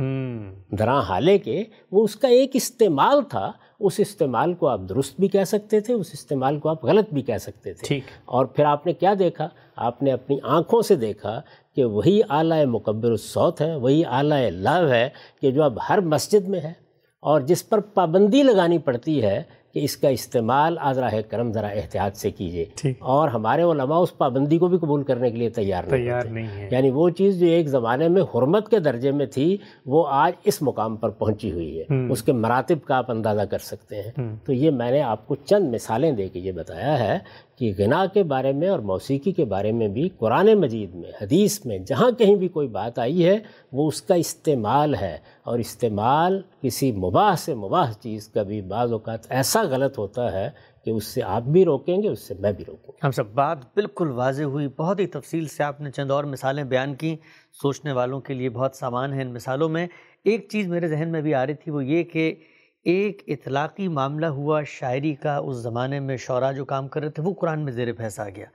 دراں حالے کے وہ اس کا ایک استعمال تھا اس استعمال کو آپ درست بھی کہہ سکتے تھے اس استعمال کو آپ غلط بھی کہہ سکتے تھے۔ اور پھر آپ نے کیا دیکھا؟ آپ نے اپنی آنکھوں سے دیکھا کہ وہی اعلیٰ مقبر الصوت ہے وہی اعلیٰ لہو ہے کہ جو اب ہر مسجد میں ہے۔ اور جس پر پابندی لگانی پڑتی ہے کہ اس کا استعمال آزراہ کرم ذرا احتیاط سے کیجیے اور ہمارے علماء اس پابندی کو بھی قبول کرنے کے لیے تیار نہیں تیار نہیں ہے یعنی وہ چیز جو ایک زمانے میں حرمت کے درجے میں تھی وہ آج اس مقام پر پہنچی ہوئی ہے۔ اس کے مراتب کا آپ اندازہ کر سکتے ہیں۔ تو یہ میں نے آپ کو چند مثالیں دے کے یہ بتایا ہے کہ غنا کے بارے میں اور موسیقی کے بارے میں بھی قرآن مجید میں، حدیث میں، جہاں کہیں بھی کوئی بات آئی ہے، وہ اس کا استعمال ہے۔ اور استعمال کسی مباح سے مباح چیز کا بھی بعض اوقات ایسا غلط ہوتا ہے کہ اس سے آپ بھی روکیں گے، اس سے میں بھی روکوں ہم سب، بات بالکل واضح ہوئی۔ بہت ہی تفصیل سے آپ نے چند اور مثالیں بیان کی۔ سوچنے والوں کے لیے بہت سامان ہیں ان مثالوں میں۔ ایک چیز میرے ذہن میں بھی آ رہی تھی، وہ یہ کہ ایک اطلاقی معاملہ ہوا شاعری کا اس زمانے میں شعرا جو کام کر رہے تھے وہ قرآن میں زیر بحث آ گیا۔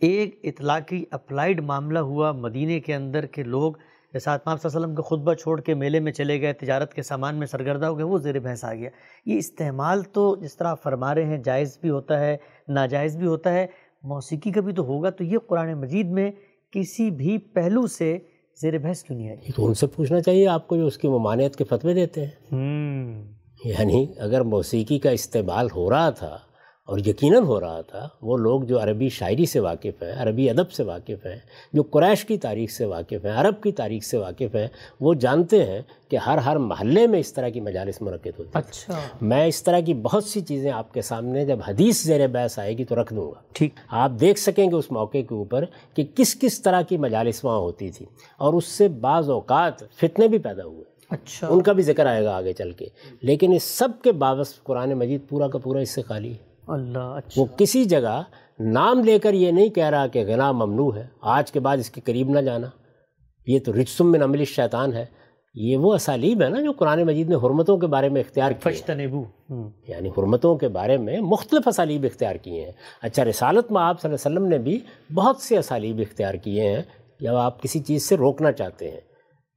ایک اطلاقی اپلائیڈ معاملہ ہوا مدینہ کے اندر کے لوگ جیسا صلی اللہ علیہ وسلم کے خطبہ چھوڑ کے میلے میں چلے گئے تجارت کے سامان میں سرگردہ ہو گئے وہ زیر بحث آ گیا۔ یہ استعمال تو جس طرح فرما رہے ہیں جائز بھی ہوتا ہے ناجائز بھی ہوتا ہے موسیقی کا بھی تو ہوگا تو یہ قرآن مجید میں کسی بھی پہلو سے زیر بحث کیوں نہیں آئی؟ تو ان سے پوچھنا چاہیے آپ کو جو اس کی ممانعت کے فتوے دیتے ہیں۔ یعنی اگر موسیقی کا استعمال ہو رہا تھا اور یقیناً ہو رہا تھا وہ لوگ جو عربی شاعری سے واقف ہیں عربی ادب سے واقف ہیں جو قریش کی تاریخ سے واقف ہیں عرب کی تاریخ سے واقف ہیں وہ جانتے ہیں کہ ہر ہر محلے میں اس طرح کی مجالس منعقد ہوتی ہیں۔ اچھا۔ میں اس طرح کی بہت سی چیزیں آپ کے سامنے جب حدیث زیر بحث آئے گی تو رکھ دوں گا۔ ٹھیک۔ آپ دیکھ سکیں گے اس موقع کے اوپر کہ کس کس طرح کی مجالس وہاں ہوتی تھی اور اس سے بعض اوقات فتنے بھی پیدا ہوئے۔ اچھا۔ ان کا بھی ذکر آئے گا آگے چل کے۔ لیکن اس سب کے باوس قرآن مجید پورا کا پورا اس سے خالی ہے۔ اللہ اچھا۔ وہ کسی جگہ نام لے کر یہ نہیں کہہ رہا کہ غنا ممنوع ہے آج کے بعد اس کے قریب نہ جانا۔ یہ تو رجسم میں عمل شیطان ہے۔ یہ وہ اسالیب ہے نا جو قرآن مجید نے حرمتوں کے بارے میں اختیار فجتنبو یعنی حرمتوں کے بارے میں مختلف اسالیب اختیار کیے ہیں۔ اچھا رسالت میں آپ صلی اللہ علیہ وسلم نے بھی بہت سے اسالیب اختیار کیے ہیں۔ جب آپ کسی چیز سے روکنا چاہتے ہیں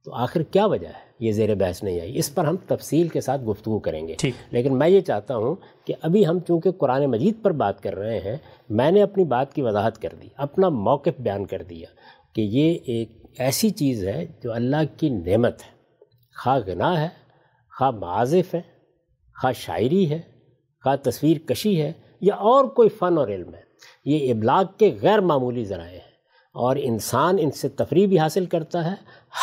تو آخر کیا وجہ ہے؟ یہ زیر بحث نہیں آئی۔ اس پر ہم تفصیل کے ساتھ گفتگو کریں گے۔ لیکن میں یہ چاہتا ہوں کہ ابھی ہم چونکہ قرآن مجید پر بات کر رہے ہیں میں نے اپنی بات کی وضاحت کر دی اپنا موقف بیان کر دیا کہ یہ ایک ایسی چیز ہے جو اللہ کی نعمت ہے۔ خواہ غنا ہے خواہ معازف ہے خواہ شاعری ہے خواہ تصویر کشی ہے یا اور کوئی فن اور علم ہے۔ یہ ابلاغ کے غیر معمولی ذرائع ہیں۔ اور انسان ان سے تفریح بھی حاصل کرتا ہے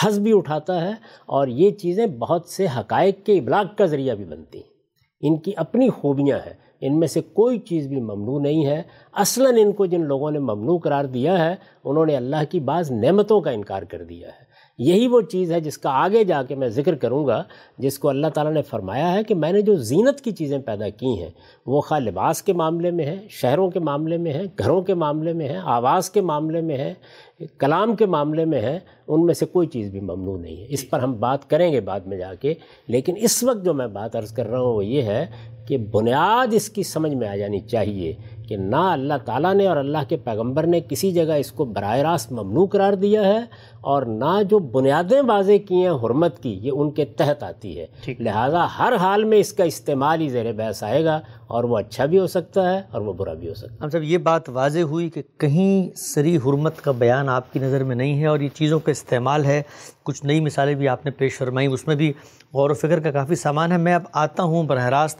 حض بھی اٹھاتا ہے اور یہ چیزیں بہت سے حقائق کے ابلاغ کا ذریعہ بھی بنتی ہیں۔ ان کی اپنی خوبیاں ہیں۔ ان میں سے کوئی چیز بھی ممنوع نہیں ہے۔ اصلاً ان کو جن لوگوں نے ممنوع قرار دیا ہے، انہوں نے اللہ کی بعض نعمتوں کا انکار کر دیا ہے۔ یہی وہ چیز ہے جس کا آگے جا کے میں ذکر کروں گا، جس کو اللہ تعالیٰ نے فرمایا ہے کہ میں نے جو زینت کی چیزیں پیدا کی ہیں، وہ خواہ لباس کے معاملے میں ہے شہروں کے معاملے میں ہے گھروں کے معاملے میں ہے آواز کے معاملے میں ہے کلام کے معاملے میں ہے ان میں سے کوئی چیز بھی ممنوع نہیں ہے۔ اس پر ہم بات کریں گے بعد میں جا کے، لیکن اس وقت جو میں بات عرض کر رہا ہوں وہ یہ ہے کہ بنیاد اس کی سمجھ میں آ جانی چاہیے کہ نہ اللہ تعالیٰ نے اور اللہ کے پیغمبر نے کسی جگہ اس کو براہ راست ممنوع قرار دیا ہے اور نہ جو بنیادیں واضح کی ہیں حرمت کی یہ ان کے تحت آتی ہے۔ لہٰذا ہر حال میں اس کا استعمال ہی زیر بحث آئے گا اور وہ اچھا بھی ہو سکتا ہے اور وہ برا بھی ہو سکتا ہے۔ ہم صاحب یہ بات واضح ہوئی کہ کہیں سری حرمت کا بیان آپ کی نظر میں نہیں ہے اور یہ چیزوں کا استعمال ہے۔ کچھ نئی مثالیں بھی آپ نے پیش فرمائیں اس میں بھی غور و فکر کا کافی سامان ہے۔ میں اب آتا ہوں براہ راست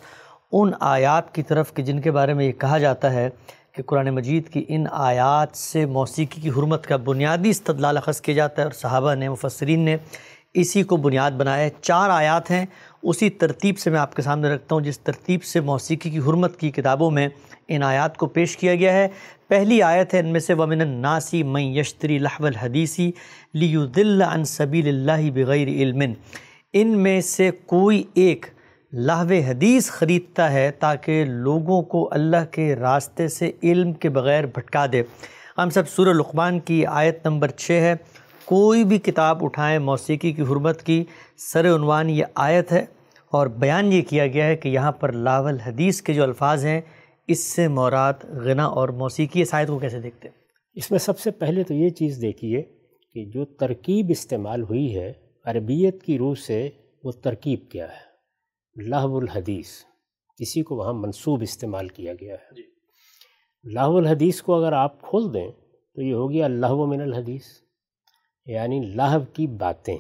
ان آیات کی طرف کہ جن کے بارے میں یہ کہا جاتا ہے کہ قرآن مجید کی ان آیات سے موسیقی کی حرمت کا بنیادی استدلال اخذ کیا جاتا ہے اور صحابہ نے، مفسرین نے اسی کو بنیاد بنایا ہے۔ چار آیات ہیں۔ اسی ترتیب سے میں آپ کے سامنے رکھتا ہوں۔ جس ترتیب سے موسیقی کی حرمت کی کتابوں میں ان آیات کو پیش کیا گیا ہے۔ پہلی آیت ہے، ان میں سے ومن الناسی من یشتری لحو الحدیثی لیدل عن سبیل اللہ بغیر علم۔ ان میں سے کوئی ایک لہو حدیث خریدتا ہے تاکہ لوگوں کو اللہ کے راستے سے علم کے بغیر بھٹکا دے۔ ہم سب سورہ لقمان کی آیت نمبر چھ ہے۔ کوئی بھی کتاب اٹھائیں موسیقی کی حرمت کی سر عنوان یہ آیت ہے اور بیان یہ کیا گیا ہے کہ یہاں پر لاول حدیث کے جو الفاظ ہیں، اس سے مورات غنا اور موسیقی اس آیت کو کیسے دیکھتے ہیں؟ اس میں سب سے پہلے تو یہ چیز دیکھیے کہ جو ترکیب استعمال ہوئی ہے، عربیت کی روح سے وہ ترکیب کیا ہے۔ لہو الحدیث کسی کو وہاں منصوب استعمال کیا گیا ہے۔ جی۔ لہو الحدیث کو اگر آپ کھول دیں تو یہ ہو گیا لہو من الحدیث یعنی لہو کی باتیں۔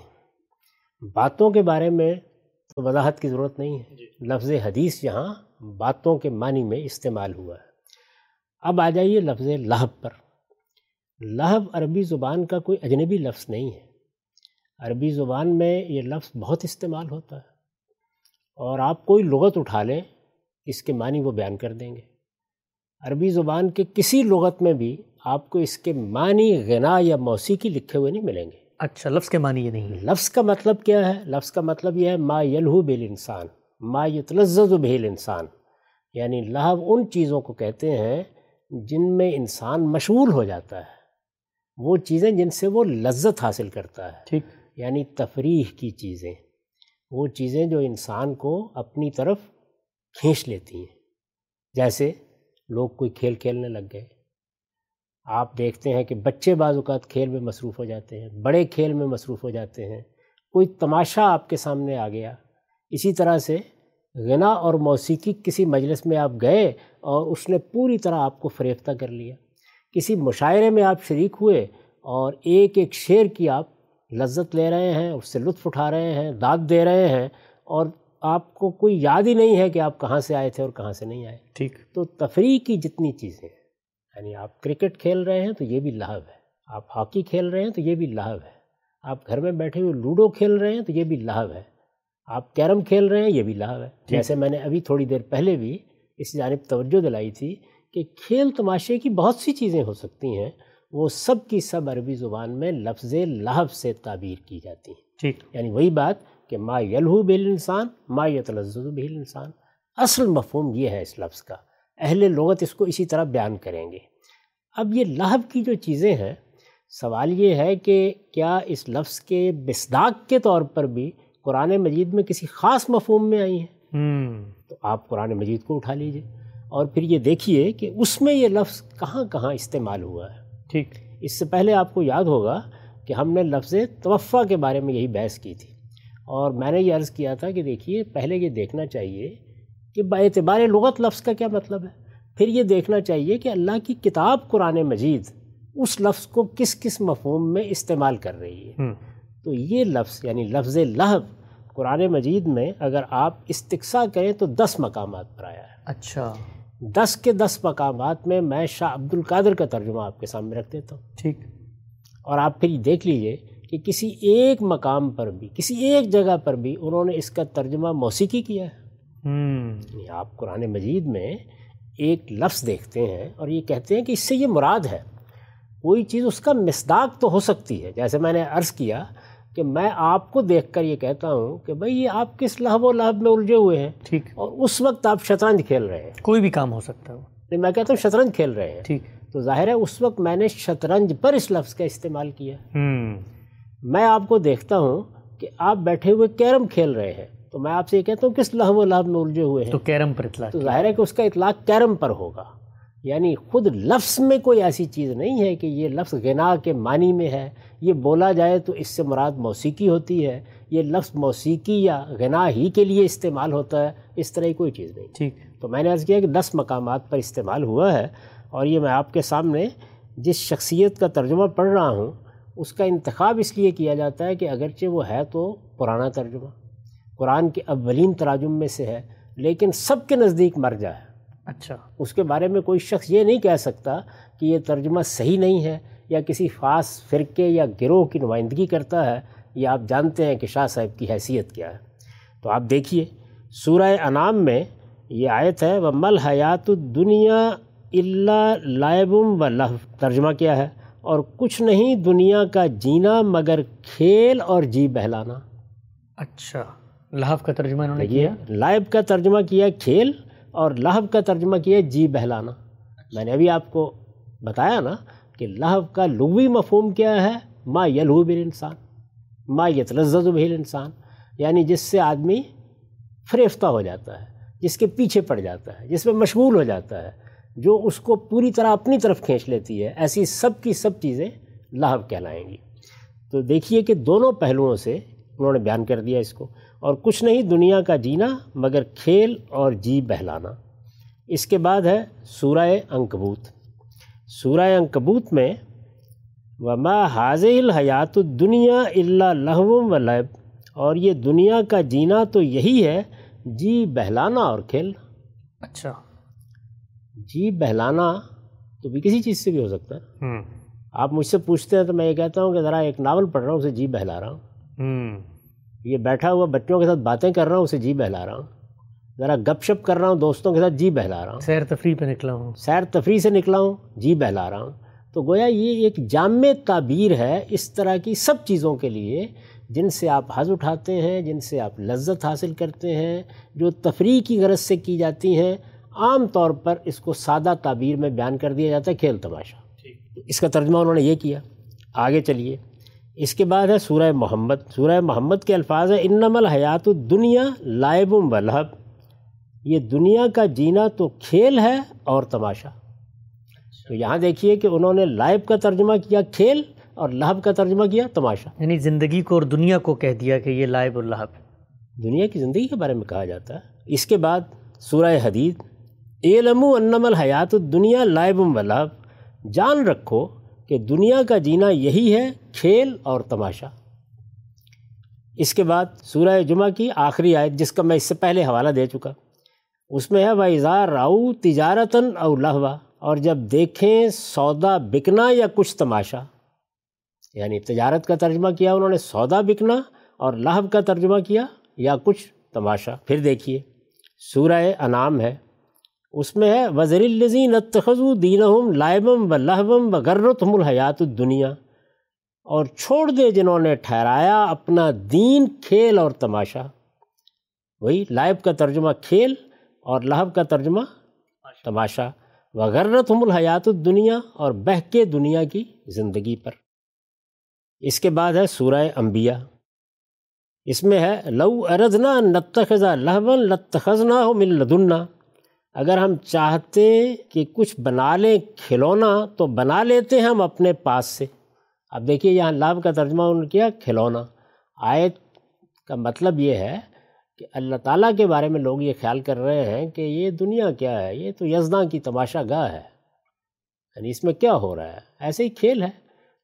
باتوں کے بارے میں تو وضاحت کی ضرورت نہیں ہے۔ جی۔ لفظ حدیث یہاں باتوں کے معنی میں استعمال ہوا ہے۔ اب آ جائیے لفظ لہب پر۔ لہب عربی زبان کا کوئی اجنبی لفظ نہیں ہے۔ عربی زبان میں یہ لفظ بہت استعمال ہوتا ہے۔ اور آپ کوئی لغت اٹھا لیں اس کے معنی وہ بیان کر دیں گے۔ عربی زبان کے کسی لغت میں بھی آپ کو اس کے معنی غنا یا موسیقی لکھے ہوئے نہیں ملیں گے۔ اچھا لفظ کے معنی یہ نہیں لفظ کا مطلب کیا ہے؟ لفظ کا مطلب یہ ہے ما یلہو بل انسان ما یتلزز بھیل انسان یعنی لہو ان چیزوں کو کہتے ہیں جن میں انسان مشغول ہو جاتا ہے۔ وہ چیزیں جن سے وہ لذت حاصل کرتا ہے۔ ٹھیک۔ یعنی تفریح کی چیزیں۔ وہ چیزیں جو انسان کو اپنی طرف کھینچ لیتی ہیں۔ جیسے لوگ کوئی کھیل کھیلنے لگ گئے۔ آپ دیکھتے ہیں کہ بچے بعض اوقات کھیل میں مصروف ہو جاتے ہیں، بڑے کھیل میں مصروف ہو جاتے ہیں۔ کوئی تماشا آپ کے سامنے آ گیا۔ اسی طرح سے غنا اور موسیقی کسی مجلس میں آپ گئے اور اس نے پوری طرح آپ کو فریفتہ کر لیا۔ کسی مشاعرے میں آپ شریک ہوئے اور ایک ایک شعر کی آپ لذت لے رہے ہیں اس سے لطف اٹھا رہے ہیں داد دے رہے ہیں اور آپ کو کوئی یاد ہی نہیں ہے کہ آپ کہاں سے آئے تھے اور کہاں سے نہیں آئے۔ ٹھیک۔ تو تفریح کی جتنی چیزیں یعنی آپ کرکٹ کھیل رہے ہیں تو یہ بھی لاہو ہے آپ ہاکی کھیل رہے ہیں تو یہ بھی لاہو ہے آپ گھر میں بیٹھے ہوئے لوڈو کھیل رہے ہیں تو یہ بھی لاہو ہے آپ کیرم کھیل رہے ہیں یہ بھی لاہو ہے۔ جیسے میں نے ابھی تھوڑی دیر پہلے بھی اس جانب توجہ دلائی تھی کہ کھیل تماشے کی بہت سی چیزیں ہو سکتی ہیں وہ سب کی سب عربی زبان میں لفظ لہو سے تعبیر کی جاتی ہیں۔ ٹھیک۔ یعنی وہی بات کہ ما یلہو بل انسان ما یتلزز بل انسان اصل مفہوم یہ ہے اس لفظ کا۔ اہل لغت اس کو اسی طرح بیان کریں گے۔ اب یہ لہب کی جو چیزیں ہیں سوال یہ ہے کہ کیا اس لفظ کے بسداق کے طور پر بھی قرآن مجید میں کسی خاص مفہوم میں آئی ہیں؟ تو آپ قرآن مجید کو اٹھا لیجیے۔ اور پھر یہ دیکھیے کہ اس میں یہ لفظ کہاں کہاں استعمال ہوا ہے۔ ٹھیک۔ اس سے پہلے آپ کو یاد ہوگا کہ ہم نے لفظ توفع کے بارے میں یہی بحث کی تھی۔ اور میں نے یہ عرض کیا تھا کہ دیکھیے پہلے یہ دیکھنا چاہیے کہ با اعتبار لغت لفظ کا کیا مطلب ہے؟ پھر یہ دیکھنا چاہیے کہ اللہ کی کتاب قرآن مجید اس لفظ کو کس کس مفہوم میں استعمال کر رہی ہے۔ تو یہ لفظ یعنی لفظ لہب قرآن مجید میں اگر آپ استقصا کریں تو دس مقامات پر آیا ہے۔ اچھا۔ دس کے دس مقامات میں میں شاہ عبد القادر کا ترجمہ آپ کے سامنے رکھ دیتا ہوں۔ ٹھیک۔ اور آپ پھر یہ دیکھ لیجیے کہ کسی ایک مقام پر بھی کسی ایک جگہ پر بھی انہوں نے اس کا ترجمہ موسیقی کیا ہے۔ یعنی آپ قرآن مجید میں ایک لفظ دیکھتے ہیں اور یہ کہتے ہیں کہ اس سے یہ مراد ہے کوئی چیز اس کا مصداق تو ہو سکتی ہے۔ جیسے میں نے عرض کیا کہ میں آپ کو دیکھ کر یہ کہتا ہوں کہ بھئی یہ آپ کس لہب و لہب میں الجھے ہوئے ہیں؟ ٹھیک۔ اور اس وقت آپ شطرنج کھیل رہے ہیں۔ کوئی بھی کام ہو سکتا ہے۔ میں کہتا ہوں شطرنج کھیل رہے ہیں۔ ٹھیک۔ تو ظاہر ہے اس وقت میں نے شطرنج پر اس لفظ کا استعمال کیا۔ میں آپ کو دیکھتا ہوں کہ آپ بیٹھے ہوئے کیرم کھیل رہے ہیں۔ تو میں آپ سے یہ کہتا ہوں کس لہو و لہب میں الجھے ہوئے ہیں؟ تو کیرم پر اطلاع تو ظاہر ہے کہ اس کا اطلاق کیرم پر ہوگا۔ یعنی خود لفظ میں کوئی ایسی چیز نہیں ہے کہ یہ لفظ غنا کے معنی میں ہے۔ یہ بولا جائے تو اس سے مراد موسیقی ہوتی ہے۔ یہ لفظ موسیقی یا غنا ہی کے لیے استعمال ہوتا ہے۔ اس طرح کی کوئی چیز نہیں۔ ٹھیک۔ تو میں نے عرض کیا کہ دس مقامات پر استعمال ہوا ہے اور یہ میں آپ کے سامنے جس شخصیت کا ترجمہ پڑھ رہا ہوں اس کا انتخاب اس لیے کیا جاتا ہے کہ اگرچہ وہ ہے تو پرانا ترجمہ۔ قرآن کے اولین تراجم میں سے ہے لیکن سب کے نزدیک مرجع ہے اچھا۔ اس کے بارے میں کوئی شخص یہ نہیں کہہ سکتا کہ یہ ترجمہ صحیح نہیں ہے یا کسی خاص فرقے یا گروہ کی نمائندگی کرتا ہے یا آپ جانتے ہیں کہ شاہ صاحب کی حیثیت کیا ہے۔ تو آپ دیکھیے سورہ انعام میں یہ آیت ہے وہ مل حیات الدنیا اللہ لائبم و لہ ترجمہ کیا ہے اور کچھ نہیں دنیا کا جینا مگر کھیل اور جی بہلانا۔ اچھا لحاف کا ترجمہ انہوں نے یہ کیا؟ لائب کا ترجمہ کیا کھیل اور لہب کا ترجمہ کیا ہے جی بہلانا۔ میں نے ابھی آپ کو بتایا نا کہ لہب کا لغوی مفہوم کیا ہے، ما یلہو بل انسان ما یتلزز بھل انسان یعنی جس سے آدمی فریفتہ ہو جاتا ہے، جس کے پیچھے پڑ جاتا ہے، جس میں مشغول ہو جاتا ہے، جو اس کو پوری طرح اپنی طرف کھینچ لیتی ہے، ایسی سب کی سب چیزیں لہب کہلائیں گی۔ تو دیکھیے کہ دونوں پہلوؤں سے انہوں نے بیان کر دیا اس کو۔ اور کچھ نہیں دنیا کا جینا مگر کھیل اور جی بہلانا۔ اس کے بعد ہے سورہ انکبوت سورہ انکبوت میں وما حاضر الحیات الدنیا اللہ لہوم و لعب اور یہ دنیا کا جینا تو یہی ہے جی بہلانا اور کھیلنا اچھا۔ جی بہلانا تو بھی کسی چیز سے بھی ہو سکتا ہے۔ آپ مجھ سے پوچھتے ہیں تو میں یہ کہتا ہوں کہ ذرا ایک ناول پڑھ رہا ہوں اسے جی بہلا رہا ہوں۔ یہ بیٹھا ہوا بچوں کے ساتھ باتیں کر رہا ہوں اسے جی بہلا رہا ہوں۔ ذرا گپ شپ کر رہا ہوں دوستوں کے ساتھ جی بہلا رہا ہوں۔ سیر تفریح پہ نکلا ہوں۔ سیر تفریح سے نکلا ہوں جی بہلا رہا ہوں۔ تو گویا یہ ایک جامع تعبیر ہے اس طرح کی سب چیزوں کے لیے جن سے آپ حض اٹھاتے ہیں جن سے آپ لذت حاصل کرتے ہیں جو تفریح کی غرض سے کی جاتی ہیں۔ عام طور پر اس کو سادہ تعبیر میں بیان کر دیا جاتا ہے کھیل تماشا۔ اس کا ترجمہ انہوں نے یہ کیا۔ آگے چلیے۔ اس کے بعد ہے سورہ محمد۔ سورہ محمد کے الفاظ ہے انم الحیات الدنیا لائب و لہب۔ یہ دنیا کا جینا تو کھیل ہے اور تماشا۔ تو یہاں دیکھیے کہ انہوں نے لائب کا ترجمہ کیا کھیل اور لہب کا ترجمہ کیا تماشا۔ یعنی زندگی کو اور دنیا کو کہہ دیا کہ یہ لائب اور لہب۔ دنیا کی زندگی کے بارے میں کہا جاتا ہے۔ اس کے بعد سورہ حدید علم انم الحیات الدنیا لائب و لہب۔ جان رکھو کہ دنیا کا جینا یہی ہے کھیل اور تماشا۔ اس کے بعد سورہ جمعہ کی آخری آیت، جس کا میں اس سے پہلے حوالہ دے چکا۔ اس میں ہے وہ اظہار راؤ تجارتاً او لہوا اور جب دیکھیں سودا بکنا یا کچھ تماشا۔ یعنی تجارت کا ترجمہ کیا، انہوں نے سودا بکنا اور لہب کا ترجمہ کیا یا کچھ تماشا۔ پھر دیکھیے، سورہ انعام ہے۔ اس میں ہے وزر الزین اتخذو دینہم لائبم و لہبم و غرتہم الحیات الدنیا اور چھوڑ دے جنہوں نے ٹھہرایا اپنا دین، کھیل اور تماشا۔ وہی لائب کا ترجمہ کھیل اور لہب کا ترجمہ تماشا۔ وغرتہم الحیات الدنیا اور بہ کے دنیا کی زندگی پر۔ اس کے بعد ہے سورہ انبیاء۔ اس میں ہے، لو اردنا نتخذا لہبن لتخذنا ہو من لدنا اگر ہم چاہتے کہ کچھ بنا لیں کھلونا، تو بنا لیتے ہیں ہم اپنے پاس سے۔ اب دیکھیے یہاں لاب کا ترجمہ انہوں نے کیا، کھلونا۔ آیت کا مطلب یہ ہے کہ اللہ تعالیٰ کے بارے میں لوگ یہ خیال کر رہے ہیں کہ یہ دنیا کیا ہے؟ یہ تو یزداں کی تماشا گاہ ہے۔ یعنی اس میں کیا ہو رہا ہے؟ ایسے ہی کھیل ہے۔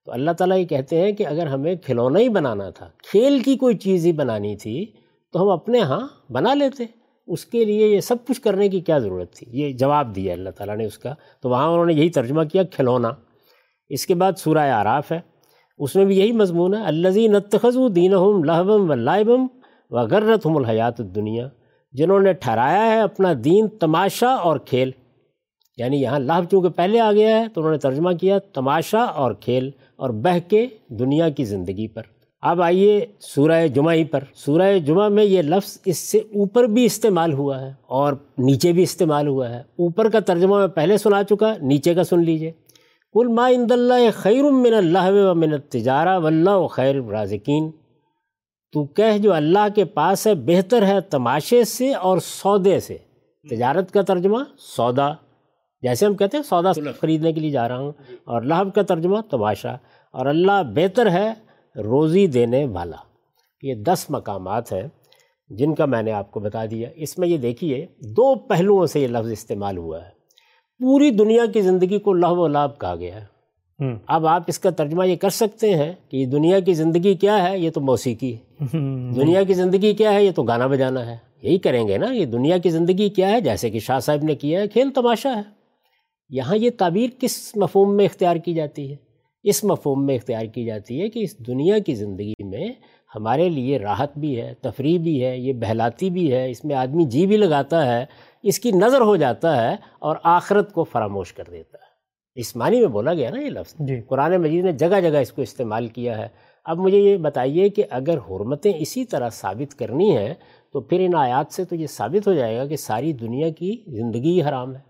تو اللہ تعالیٰ یہ کہتے ہیں کہ اگر ہمیں کھلونا ہی بنانا تھا، کھیل کی کوئی چیز ہی بنانی تھی، تو ہم اپنے ہاں بنا لیتے۔ اس کے لیے یہ سب کچھ کرنے کی کیا ضرورت تھی؟ یہ جواب دیا اللہ تعالیٰ نے اس کا۔ تو وہاں انہوں نے یہی ترجمہ کیا، کھلونا۔ اس کے بعد سورہ آراف ہے۔ اس میں بھی یہی مضمون ہے الزی نتخذ دینہم لہبم و لائبم و غرتہم الحیات الدنیا۔ جنہوں نے ٹھہرایا ہے اپنا دین تماشا اور کھیل۔ یعنی یہاں لہب چونکہ پہلے آ گیا ہے تو انہوں نے ترجمہ کیا، تماشا اور کھیل اور بہ کے دنیا کی زندگی پر۔ اب آئیے سورہ جمعہ ہی پر۔ سورہ جمعہ میں یہ لفظ اس سے اوپر بھی استعمال ہوا ہے اور نیچے بھی استعمال ہوا ہے۔ اوپر کا ترجمہ میں پہلے سنا چکا نیچے کا سن لیجیے۔ کل ما اند اللہ خیر من اللہ و من تجارہ و اللہ خیر رازقین تو کہہ جو اللہ کے پاس ہے بہتر ہے تماشے سے اور سودے سے۔ تجارت کا ترجمہ سودا جیسے ہم کہتے ہیں سودا خریدنے کے لیے جا رہا ہوں۔ اور لہب کا ترجمہ تماشا۔ اور اللہ بہتر ہے روزی دینے والا۔ یہ دس مقامات ہیں جن کا میں نے آپ کو بتا دیا۔ اس میں یہ دیکھیے دو پہلوؤں سے یہ لفظ استعمال ہوا ہے۔ پوری دنیا کی زندگی کو لہو و لاب کہا گیا ہے۔ اب آپ اس کا ترجمہ یہ کر سکتے ہیں کہ دنیا کی زندگی کیا ہے یہ تو موسیقی ہے۔ دنیا کی زندگی کیا ہے یہ تو گانا بجانا ہے۔ یہی کریں گے نا یہ دنیا کی زندگی کیا ہے جیسے کہ شاہ صاحب نے کیا ہے کھیل تماشا ہے۔ یہاں یہ تعبیر کس مفہوم میں اختیار کی جاتی ہے؟ اس مفہوم میں اختیار کی جاتی ہے کہ اس دنیا کی زندگی میں ہمارے لیے راحت بھی ہے تفریح بھی ہے یہ بہلاتی بھی ہے اس میں آدمی جی بھی لگاتا ہے اس کی نظر ہو جاتا ہے اور آخرت کو فراموش کر دیتا ہے۔ اس معنی میں بولا گیا نا یہ لفظ۔ جی۔ قرآن مجید نے جگہ جگہ اس کو استعمال کیا ہے۔ اب مجھے یہ بتائیے کہ اگر حرمتیں اسی طرح ثابت کرنی ہیں تو پھر ان آیات سے تو یہ ثابت ہو جائے گا کہ ساری دنیا کی زندگی حرام ہے۔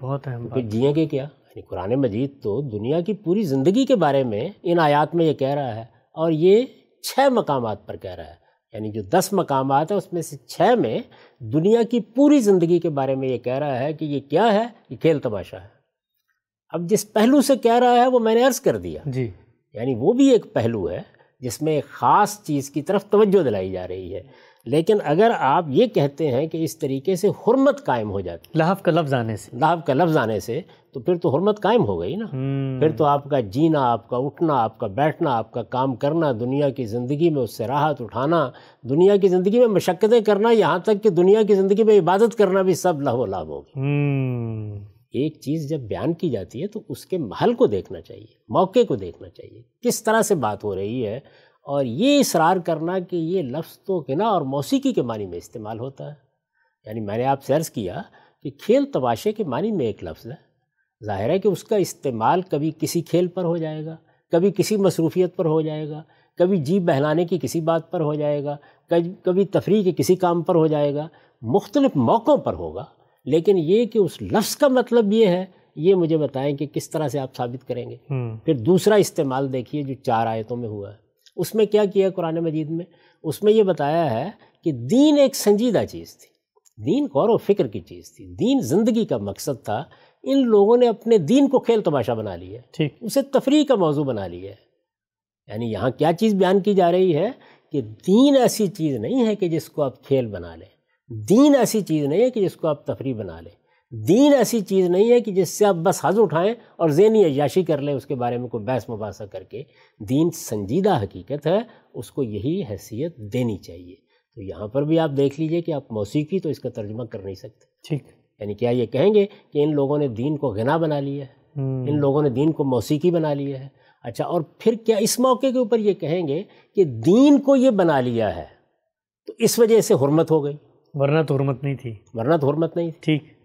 بہت اہم پھر جئیں گے کیا؟ یعنی قرآن مجید تو دنیا کی پوری زندگی کے بارے میں ان آیات میں یہ کہہ رہا ہے اور یہ چھ مقامات پر کہہ رہا ہے۔ یعنی جو دس مقامات ہیں اس میں سے چھ میں دنیا کی پوری زندگی کے بارے میں یہ کہہ رہا ہے کہ یہ کیا ہے؟ یہ کھیل تماشا ہے۔ اب جس پہلو سے کہہ رہا ہے وہ میں نے عرض کر دیا۔ جی۔ یعنی وہ بھی ایک پہلو ہے جس میں ایک خاص چیز کی طرف توجہ دلائی جا رہی ہے۔ لیکن اگر آپ یہ کہتے ہیں کہ اس طریقے سے حرمت قائم ہو جاتی لحف کا لفظ آنے سے۔ لحف کا لفظ آنے سے تو پھر تو حرمت قائم ہو گئی نا۔ پھر تو آپ کا جینا آپ کا اٹھنا آپ کا بیٹھنا آپ کا کام کرنا دنیا کی زندگی میں اس سے راحت اٹھانا دنیا کی زندگی میں مشقتیں کرنا یہاں تک کہ دنیا کی زندگی میں عبادت کرنا بھی سب لہو لاب ہوگی ایک چیز جب بیان کی جاتی ہے تو اس کے محل کو دیکھنا چاہیے موقع کو دیکھنا چاہیے کس طرح سے بات ہو رہی ہے اور یہ اصرار کرنا کہ یہ لفظ تو غنا اور موسیقی کے معنی میں استعمال ہوتا ہے۔ یعنی میں نے آپ سے عرض کیا کہ کھیل تباشے کے معنی میں ایک لفظ ہے۔ ظاہر ہے کہ اس کا استعمال کبھی کسی کھیل پر ہو جائے گا کبھی کسی مصروفیت پر ہو جائے گا کبھی جیب بہلانے کی کسی بات پر ہو جائے گا کبھی تفریح کے کسی کام پر ہو جائے گا مختلف موقعوں پر ہوگا۔ لیکن یہ کہ اس لفظ کا مطلب یہ ہے یہ مجھے بتائیں کہ کس طرح سے آپ ثابت کریں گے۔ پھر دوسرا استعمال دیکھیے جو چار آیتوں میں ہوا ہے۔ اس میں کیا کیا قرآن مجید میں؟ اس میں یہ بتایا ہے کہ دین ایک سنجیدہ چیز تھی۔ دین غور و فکر کی چیز تھی۔ دین زندگی کا مقصد تھا ان لوگوں نے اپنے دین کو کھیل تماشا بنا لیا ٹھیک۔ اسے تفریح کا موضوع بنا لیا ہے۔ یعنی یہاں کیا چیز بیان کی جا رہی ہے کہ دین ایسی چیز نہیں ہے کہ جس کو آپ کھیل بنا لیں۔ دین ایسی چیز نہیں ہے کہ جس کو آپ تفریح بنا لیں۔ دین ایسی چیز نہیں ہے کہ جس سے آپ بس حض اٹھائیں اور ذہنی عیاشی کر لیں اس کے بارے میں کوئی بحث مباحثہ کر کے۔ دین سنجیدہ حقیقت ہے اس کو یہی حیثیت دینی چاہیے۔ تو یہاں پر بھی آپ دیکھ لیجیے کہ آپ موسیقی تو اس کا ترجمہ کر نہیں سکتے۔ ٹھیک۔ یعنی کیا یہ کہیں گے کہ ان لوگوں نے دین کو غنا بنا لیا ہے ان لوگوں نے دین کو موسیقی بنا لیا ہے۔ اچھا اور پھر کیا اس موقع کے اوپر یہ کہیں گے کہ دین کو یہ بنا لیا ہے تو اس وجہ سے حرمت ہو گئی۔ ورنہ تو حرمت نہیں تھی۔ ورنہ تو حرمت نہیں تھی۔ ٹھیک۔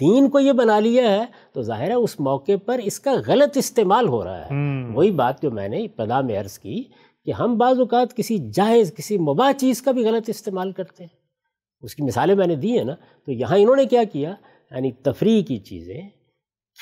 دین کو یہ بنا لیا ہے تو ظاہر ہے اس موقع پر اس کا غلط استعمال ہو رہا ہے۔ وہی بات جو میں نے ابتدا میں عرض کی کہ ہم بعض اوقات کسی جائز کسی مباح چیز کا بھی غلط استعمال کرتے ہیں۔ اس کی مثالیں میں نے دی ہیں نا تو یہاں انہوں نے کیا کیا؟ یعنی تفریح کی چیزیں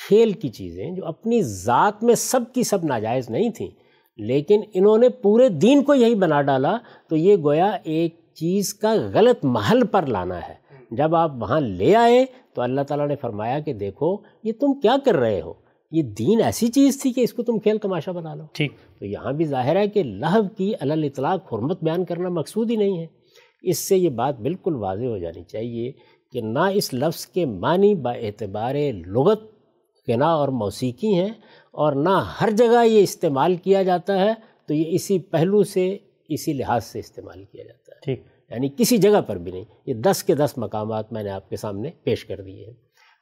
کھیل کی چیزیں جو اپنی ذات میں سب کی سب ناجائز نہیں تھیں لیکن انہوں نے پورے دین کو یہی بنا ڈالا تو یہ گویا ایک چیز کا غلط محل پر لانا ہے۔ جب آپ وہاں لے آئے تو اللہ تعالیٰ نے فرمایا کہ دیکھو یہ تم کیا کر رہے ہو؟ یہ دین ایسی چیز تھی کہ اس کو تم کھیل تماشا بنا لو۔ ٹھیک۔ تو یہاں بھی ظاہر ہے کہ لہو کی علی اطلاق حرمت بیان کرنا مقصود ہی نہیں ہے۔ اس سے یہ بات بالکل واضح ہو جانی چاہیے کہ نہ اس لفظ کے معنی با اعتبار لغت غنا اور موسیقی ہیں اور نہ ہر جگہ یہ استعمال کیا جاتا ہے تو یہ اسی پہلو سے اسی لحاظ سے استعمال کیا جاتا ہے۔ ٹھیک۔ یعنی کسی جگہ پر بھی نہیں یہ دس کے دس مقامات میں نے آپ کے سامنے پیش کر دیے ہیں۔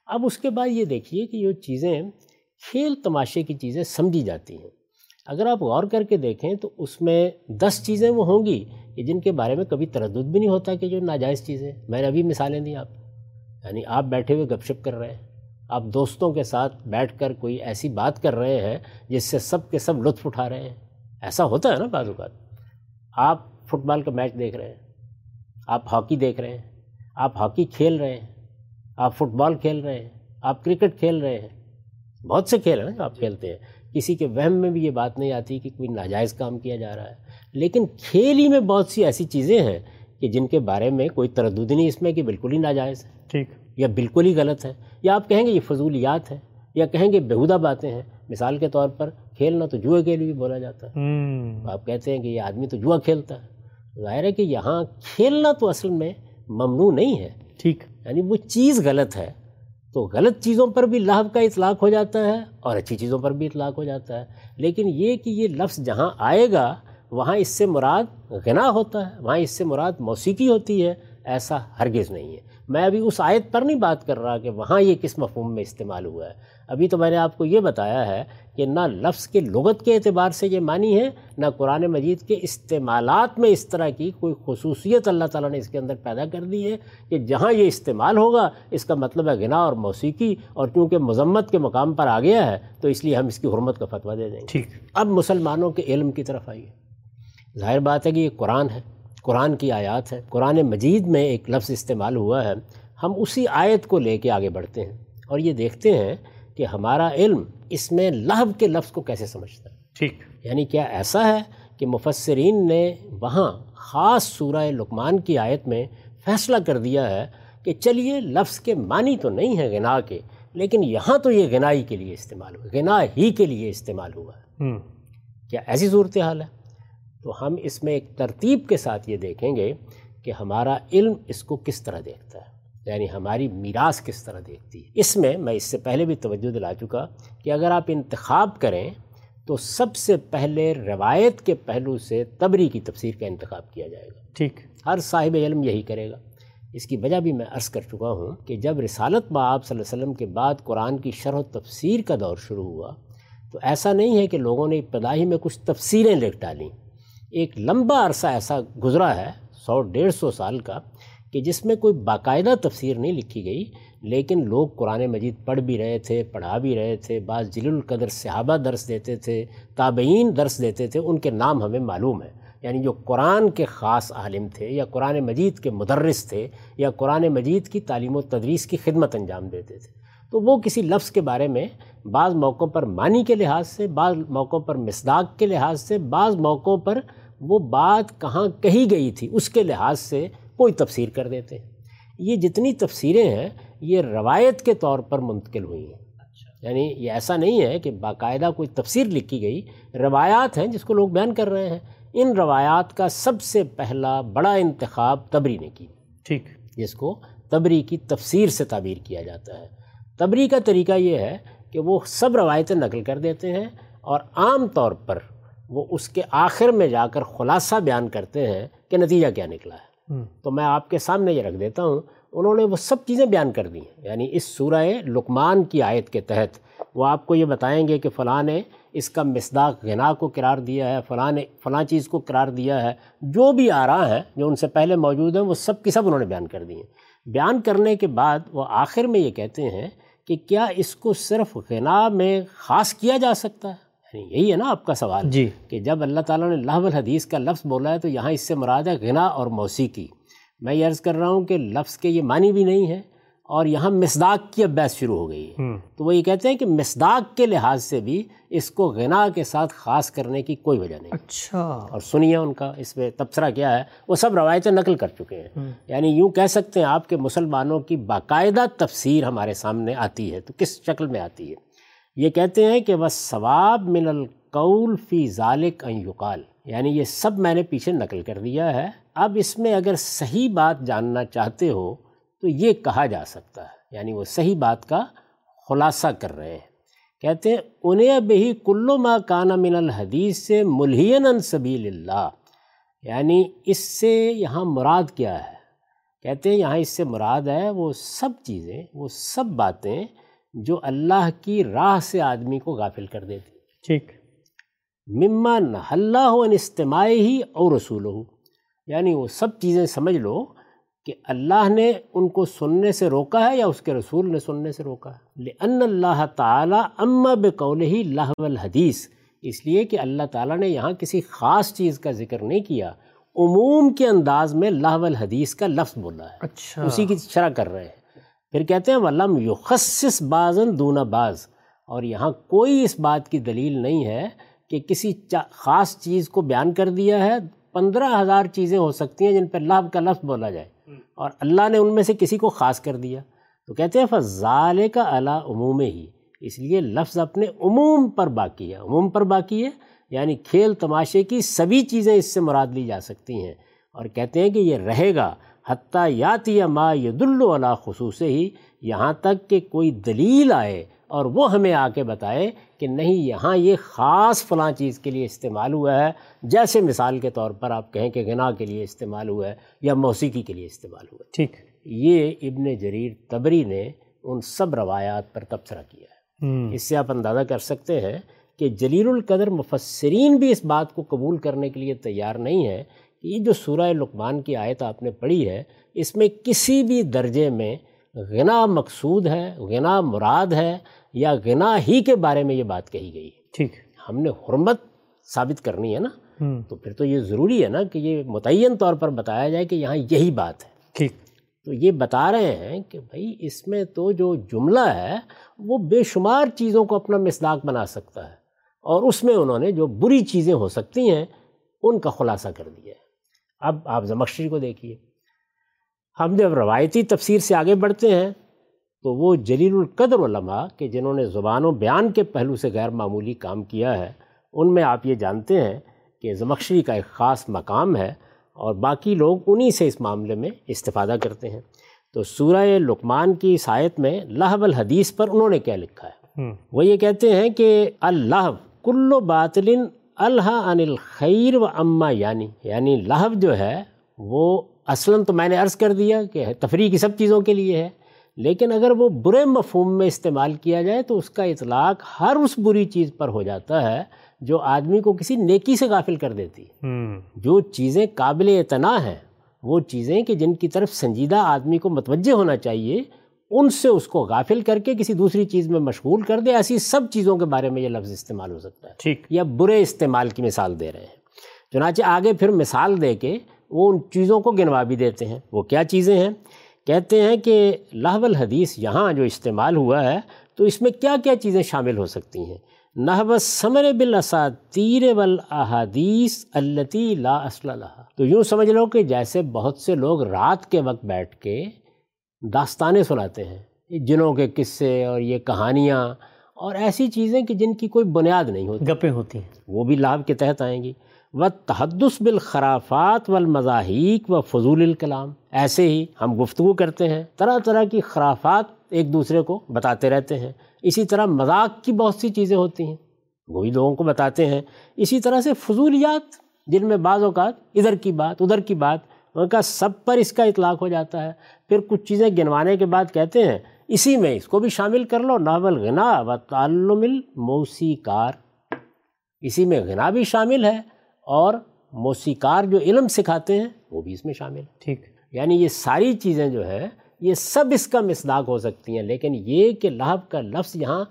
اب اس کے بعد یہ دیکھیے کہ یہ چیزیں کھیل تماشے کی چیزیں سمجھی جاتی ہیں۔ اگر آپ غور کر کے دیکھیں تو اس میں دس چیزیں وہ ہوں گی کہ جن کے بارے میں کبھی تردد بھی نہیں ہوتا کہ جو ناجائز چیزیں میں نے ابھی مثالیں دی آپ۔ یعنی آپ بیٹھے ہوئے گپ شپ کر رہے ہیں۔ آپ دوستوں کے ساتھ بیٹھ کر کوئی ایسی بات کر رہے ہیں جس سے سب کے سب لطف اٹھا رہے ہیں۔ ایسا ہوتا ہے نا بعض اوقات۔ آپ فٹ بال کا میچ دیکھ رہے ہیں۔ آپ ہاکی دیکھ رہے ہیں۔ آپ ہاکی کھیل رہے ہیں۔ آپ فٹ بال کھیل رہے ہیں۔ آپ کرکٹ کھیل رہے ہیں۔ بہت سے کھیل ہیں نا آپ کھیلتے ہیں۔ کسی کے وہم میں بھی یہ بات نہیں آتی کہ کوئی ناجائز کام کیا جا رہا ہے۔ لیکن کھیل ہی میں بہت سی ایسی چیزیں ہیں کہ جن کے بارے میں کوئی تردد نہیں اس میں کہ بالکل ہی ناجائز ہے۔ ٹھیک۔ یا بالکل ہی غلط ہے۔ یا آپ کہیں گے یہ فضولیات ہے یا کہیں گے بہودہ باتیں ہیں۔ مثال کے طور پر کھیلنا تو جوئے کے لیے بھی بولا جاتا ہے۔ آپ کہتے ہیں کہ یہ آدمی تو جوا کھیلتا ہے۔ ظاہر ہے کہ یہاں کھیلنا تو اصل میں ممنوع نہیں ہے۔ ٹھیک۔ یعنی وہ چیز غلط ہے۔ تو غلط چیزوں پر بھی لہو کا اطلاق ہو جاتا ہے اور اچھی چیزوں پر بھی اطلاق ہو جاتا ہے۔ لیکن یہ کہ یہ لفظ جہاں آئے گا، وہاں اس سے مراد غنا ہوتا ہے، وہاں اس سے مراد موسیقی ہوتی ہے، ایسا ہرگز نہیں ہے۔ میں ابھی اس آیت پر نہیں بات کر رہا کہ وہاں یہ کس مفہوم میں استعمال ہوا ہے۔ ابھی تو میں نے آپ کو یہ بتایا ہے کہ نہ لفظ کے لغت کے اعتبار سے یہ معنی ہے نہ قرآن مجید کے استعمالات میں اس طرح کی کوئی خصوصیت اللہ تعالیٰ نے اس کے اندر پیدا کر دی ہے کہ جہاں یہ استعمال ہوگا اس کا مطلب ہے غنا اور موسیقی اور کیونکہ مذمت کے مقام پر آ گیا ہے تو اس لیے ہم اس کی حرمت کا فتویٰ دے دیں گے۔ ٹھیک۔ اب مسلمانوں کے علم کی طرف آئیے۔ ظاہر بات ہے کہ یہ قرآن ہے قرآن کی آیات ہے قرآن مجید میں ایک لفظ استعمال ہوا ہے۔ ہم اسی آیت کو لے کے آگے بڑھتے ہیں اور یہ دیکھتے ہیں کہ ہمارا علم اس میں لہب کے لفظ کو کیسے سمجھتا ہے؟ ٹھیک۔ یعنی کیا ایسا ہے کہ مفسرین نے وہاں خاص سورہ لقمان کی آیت میں فیصلہ کر دیا ہے کہ چلیے لفظ کے معنی تو نہیں ہے غنا کے لیکن یہاں تو یہ غنائی کے لیے استعمال ہوا غنا ہی کے لیے استعمال ہوا ہے۔ کیا ایسی صورتحال ہے؟ تو ہم اس میں ایک ترتیب کے ساتھ یہ دیکھیں گے کہ ہمارا علم اس کو کس طرح دیکھتا ہے۔ یعنی ہماری میراث کس طرح دیکھتی ہے۔ اس میں میں اس سے پہلے بھی توجہ دلا چکا کہ اگر آپ انتخاب کریں تو سب سے پہلے روایت کے پہلو سے تبری کی تفسیر کا انتخاب کیا جائے گا۔ ٹھیک۔ ہر صاحب علم یہی کرے گا۔ اس کی وجہ بھی میں عرض کر چکا ہوں کہ جب رسالت با آپ صلی اللہ علیہ وسلم کے بعد قرآن کی شرح و تفسیر کا دور شروع ہوا تو ایسا نہیں ہے کہ لوگوں نے ابتدائی میں کچھ تفسیریں لکھ ڈالیں ایک لمبا عرصہ ایسا گزرا ہے سو ڈیڑھ سو سال کا کہ جس میں کوئی باقاعدہ تفسیر نہیں لکھی گئی، لیکن لوگ قرآن مجید پڑھ بھی رہے تھے، پڑھا بھی رہے تھے، بعض جل القدر صحابہ درس دیتے تھے، تابعین درس دیتے تھے، ان کے نام ہمیں معلوم ہے یعنی جو قرآن کے خاص عالم تھے یا قرآن مجید کے مدرس تھے یا قرآن مجید کی تعلیم و تدریس کی خدمت انجام دیتے تھے۔ تو وہ کسی لفظ کے بارے میں بعض موقعوں پر معنی کے لحاظ سے، بعض موقعوں پر مصداق کے لحاظ سے، بعض موقعوں پر وہ بات کہاں کہی گئی تھی، اس کے لحاظ سے کوئی تفسیر کر دیتے۔ ہیں یہ جتنی تفسیریں ہیں یہ روایت کے طور پر منتقل ہوئی ہیں۔ اچھا۔ یعنی یہ ایسا نہیں ہے کہ باقاعدہ کوئی تفسیر لکھی گئی روایات ہیں جس کو لوگ بیان کر رہے ہیں۔ ان روایات کا سب سے پہلا بڑا انتخاب تبری نے کی۔ ٹھیک۔ جس کو تبری کی تفسیر سے تعبیر کیا جاتا ہے۔ تبری کا طریقہ یہ ہے کہ وہ سب روایتیں نقل کر دیتے ہیں اور عام طور پر وہ اس کے آخر میں جا کر خلاصہ بیان کرتے ہیں کہ نتیجہ کیا نکلا ہے۔ تو میں آپ کے سامنے یہ رکھ دیتا ہوں، انہوں نے وہ سب چیزیں بیان کر دی ہیں۔ یعنی اس سورہ لقمان کی آیت کے تحت وہ آپ کو یہ بتائیں گے کہ فلاں نے اس کا مصداق غنا کو قرار دیا ہے، فلاں نے، فلاں چیز کو قرار دیا ہے۔ جو بھی آ رہا ہے، جو ان سے پہلے موجود ہیں، وہ سب کی سب انہوں نے بیان کر دی ہیں۔ بیان کرنے کے بعد وہ آخر میں یہ کہتے ہیں کہ کیا اس کو صرف غنا میں خاص کیا جا سکتا ہے؟ یعنی یہی ہے نا آپ کا سوال جی۔ کہ جب اللہ تعالیٰ نے اللہ الحدیث کا لفظ بولا ہے تو یہاں اس سے مراد ہے غنا اور موسیقی میں یہ عرض کر رہا ہوں کہ لفظ کے یہ معنی بھی نہیں ہے اور یہاں مصداق کی اب بحث شروع ہو گئی ہے۔ تو وہ یہ کہتے ہیں کہ مصداق کے لحاظ سے بھی اس کو غنا کے ساتھ خاص کرنے کی کوئی وجہ نہیں۔ اچھا۔ اور سنیے ان کا اس میں تبصرہ کیا ہے۔ وہ سب روایتیں نقل کر چکے ہیں۔ یعنی یوں کہہ سکتے ہیں آپ کے مسلمانوں کی باقاعدہ تفسیر ہمارے سامنے آتی ہے تو کس شکل میں آتی ہے؟ یہ کہتے ہیں کہ بس ثواب من القول فی ذالک ان یقال یعنی یہ سب میں نے پیچھے نقل کر دیا ہے۔ اب اس میں اگر صحیح بات جاننا چاہتے ہو تو یہ کہا جا سکتا ہے۔ یعنی وہ صحیح بات کا خلاصہ کر رہے ہیں۔ کہتے ہیں، انہیں بہی کلو ما کانا من الحدیث سے ملحین سبیل اللہ۔ یعنی اس سے یہاں مراد کیا ہے؟ کہتے ہیں، یہاں اس سے مراد ہے وہ سب چیزیں، وہ سب باتیں جو اللہ کی راہ سے آدمی کو غافل کر دیتی ٹھیک۔ مما نہ اللہ ہو استماع ہی اور رسول ہو یعنی وہ سب چیزیں سمجھ لو کہ اللہ نے ان کو سننے سے روکا ہے یا اس کے رسول نے سننے سے روکا ہے۔ لأن اللہ تعالیٰ اما بقول ہی لہو الحدیث۔ اس لیے کہ اللہ تعالیٰ نے یہاں کسی خاص چیز کا ذکر نہیں کیا۔ عموم کے انداز میں لاہ الحدیث کا لفظ بولا ہے۔ اچھا۔ اسی کی شرح کر رہے ہیں۔ پھر کہتے ہیں ولم یخصص بازن دونہ باز اور یہاں کوئی اس بات کی دلیل نہیں ہے کہ کسی خاص چیز کو بیان کر دیا ہے پندرہ ہزار چیزیں ہو سکتی ہیں جن پہ لفظ کا لفظ بولا جائے۔ اور اللہ نے ان میں سے کسی کو خاص کر دیا۔ تو کہتے ہیں فضال کا اعلیٰ عموم ہی اس لیے لفظ اپنے عموم پر باقی ہے۔ عموم پر باقی ہے یعنی کھیل تماشے کی سبھی چیزیں اس سے مراد لی جا سکتی ہیں۔ اور کہتے ہیں کہ یہ رہے گا۔ حتیٰ یاتی ما ید اللہ خصوص ہی یہاں تک کہ کوئی دلیل آئے اور وہ ہمیں آ کے بتائے کہ نہیں یہاں یہ خاص فلاں چیز کے لیے استعمال ہوا ہے جیسے مثال کے طور پر آپ کہیں کہ غنا کے لیے استعمال ہوا ہے یا موسیقی کے لیے استعمال ہوا ہے۔ ٹھیک۔ یہ ابن جریر تبری نے ان سب روایات پر تبصرہ کیا ہے۔ اس سے آپ اندازہ کر سکتے ہیں کہ جلیل القدر مفسرین بھی اس بات کو قبول کرنے کے لیے تیار نہیں کہ یہ جو سورہ لقمان کی آیت آپ نے پڑھی ہے اس میں کسی بھی درجے میں غنا مقصود ہے غنا مراد ہے یا غنا ہی کے بارے میں یہ بات کہی گئی ہے۔ ٹھیک۔ ہم نے حرمت ثابت کرنی ہے نا۔ تو پھر تو یہ ضروری ہے نا کہ یہ متعین طور پر بتایا جائے کہ یہاں یہی بات ہے۔ ٹھیک۔ تو یہ بتا رہے ہیں کہ بھائی اس میں تو جو جملہ ہے وہ بے شمار چیزوں کو اپنا مصداق بنا سکتا ہے۔ اور اس میں انہوں نے جو بری چیزیں ہو سکتی ہیں ان کا خلاصہ کر دیا ہے۔ اب آپ زمخشری کو دیکھیے۔ ہم جب روایتی تفسیر سے آگے بڑھتے ہیں تو وہ جلیل القدر علماء کہ جنہوں نے زبان و بیان کے پہلو سے غیر معمولی کام کیا ہے ان میں آپ یہ جانتے ہیں کہ زمخشری کا ایک خاص مقام ہے اور باقی لوگ انہی سے اس معاملے میں استفادہ کرتے ہیں۔ تو سورہ لقمان کی سایت میں لہب الحدیث پر انہوں نے کیا لکھا ہے؟ وہ یہ کہتے ہیں کہ اللہ کل باطل الح ان الخیر و اما یعنی یعنی لہب جو ہے وہ اصلاً تو میں نے عرض کر دیا کہ تفریح کی سب چیزوں کے لیے ہے لیکن اگر وہ برے مفہوم میں استعمال کیا جائے تو اس کا اطلاق ہر اس بری چیز پر ہو جاتا ہے جو آدمی کو کسی نیکی سے غافل کر دیتی جو چیزیں قابل اعتنا ہیں وہ چیزیں کہ جن کی طرف سنجیدہ آدمی کو متوجہ ہونا چاہیے ان سے اس کو غافل کر کے کسی دوسری چیز میں مشغول کر دے ایسی سب چیزوں کے بارے میں یہ لفظ استعمال ہو سکتا ہے۔ ٹھیک۔ یا برے استعمال کی مثال دے رہے ہیں۔ چنانچہ آگے پھر مثال دے کے وہ ان چیزوں کو گنوا بھی دیتے ہیں۔ وہ کیا چیزیں ہیں؟ کہتے ہیں کہ لاہب الحدیث یہاں جو استعمال ہوا ہے تو اس میں کیا کیا چیزیں شامل ہو سکتی ہیں؟ نحب ثمر بالاساتیر والاحادیث التی لا اصل لها تو یوں سمجھ لو کہ جیسے بہت سے لوگ رات کے وقت بیٹھ کے داستانیں سناتے ہیں جنوں کے قصے اور یہ کہانیاں اور ایسی چیزیں کہ جن کی کوئی بنیاد نہیں ہوتی۔ گپیں ہوتی ہیں۔ وہ بھی لابھ کے تحت آئیں گی۔ و تحدث بالخرافات والمزاحیق و فضول الکلام ایسے ہی ہم گفتگو کرتے ہیں طرح طرح کی خرافات ایک دوسرے کو بتاتے رہتے ہیں۔ اسی طرح مذاق کی بہت سی چیزیں ہوتی ہیں۔ وہی لوگوں کو بتاتے ہیں۔ اسی طرح سے فضولیات جن میں بعض اوقات ادھر کی بات ادھر کی بات ان کا سب پر اس کا اطلاق ہو جاتا ہے۔ پھر کچھ چیزیں گنوانے کے بعد کہتے ہیں اسی میں اس کو بھی شامل کر لو ناول غنا و تعلم الموسیقار۔ اسی میں غنا بھی شامل ہے اور موسیقار جو علم سکھاتے ہیں وہ بھی اس میں شامل ہے۔ ٹھیک۔ یعنی یہ ساری چیزیں جو ہے یہ سب اس کا مصداق ہو سکتی ہیں لیکن یہ کہ لہب کا لفظ یہاں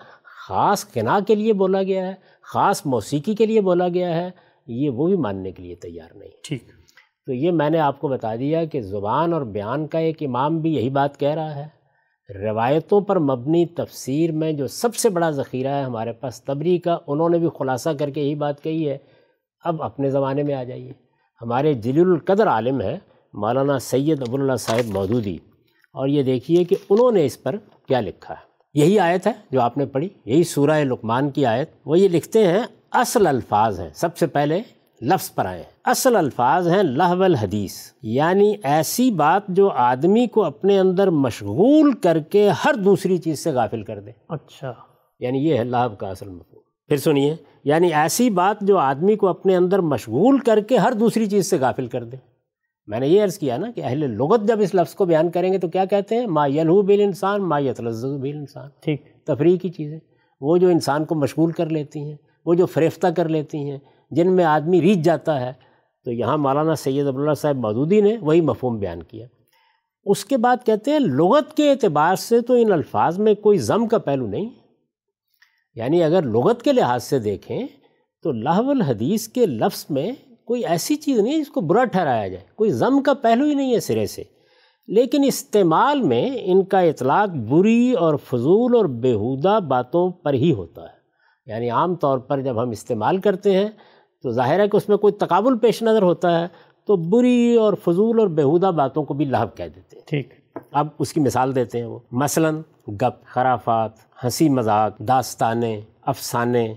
خاص غنا کے لیے بولا گیا ہے خاص موسیقی کے لیے بولا گیا ہے یہ وہ بھی ماننے کے لیے تیار نہیں۔ ٹھیک۔ تو یہ میں نے آپ کو بتا دیا کہ زبان اور بیان کا ایک امام بھی یہی بات کہہ رہا ہے۔ روایتوں پر مبنی تفسیر میں جو سب سے بڑا ذخیرہ ہے ہمارے پاس تبری کا، انہوں نے بھی خلاصہ کر کے یہی بات کہی ہے۔ اب اپنے زمانے میں آ جائیے۔ ہمارے جلیل القدر عالم ہے مولانا سید ابواللہ صاحب مودودی۔ اور یہ دیکھیے کہ انہوں نے اس پر کیا لکھا ہے۔ یہی آیت ہے جو آپ نے پڑھی، یہی سورہ لقمان کی آیت۔ وہ یہ لکھتے ہیں، اصل الفاظ ہیں۔ سب سے پہلے لفظ پر آئے۔ اصل الفاظ ہیں لہو الحدیث یعنی ایسی بات جو آدمی کو اپنے اندر مشغول کر کے ہر دوسری چیز سے غافل کر دے۔ اچھا۔ یعنی یہ ہے لہب کا اصل مفہوم۔ پھر سنیے یعنی ایسی بات جو آدمی کو اپنے اندر مشغول کر کے ہر دوسری چیز سے غافل کر دے۔ میں نے یہ عرض کیا نا کہ اہل لغت جب اس لفظ کو بیان کریں گے تو کیا کہتے ہیں؟ ما یلہو بل انسان ما یتلز بل انسان ٹھیک۔ تفریح کی چیزیں۔ وہ جو انسان کو مشغول کر لیتی ہیں وہ جو فریفتہ کر لیتی ہیں جن میں آدمی ریچ جاتا ہے۔ تو یہاں مولانا سید عبداللہ صاحب مودودی نے وہی مفہوم بیان کیا۔ اس کے بعد کہتے ہیں، لغت کے اعتبار سے تو ان الفاظ میں کوئی ضم کا پہلو نہیں۔ یعنی اگر لغت کے لحاظ سے دیکھیں، تو لاہو الحدیث کے لفظ میں کوئی ایسی چیز نہیں جس کو برا ٹھہرایا جائے۔ کوئی ضم کا پہلو ہی نہیں ہے سرے سے۔ لیکن استعمال میں ان کا اطلاق بری اور فضول اور بیہودہ باتوں پر ہی ہوتا ہے۔ یعنی عام طور پر جب ہم استعمال کرتے ہیں تو ظاہر ہے کہ اس میں کوئی تقابل پیش نظر ہوتا ہے تو بری اور فضول اور بیہودہ باتوں کو بھی لاہب کہہ دیتے ہیں۔ ٹھیک۔ اب اس کی مثال دیتے ہیں وہ۔ مثلا گپ خرافات ہنسی مذاق داستانیں افسانے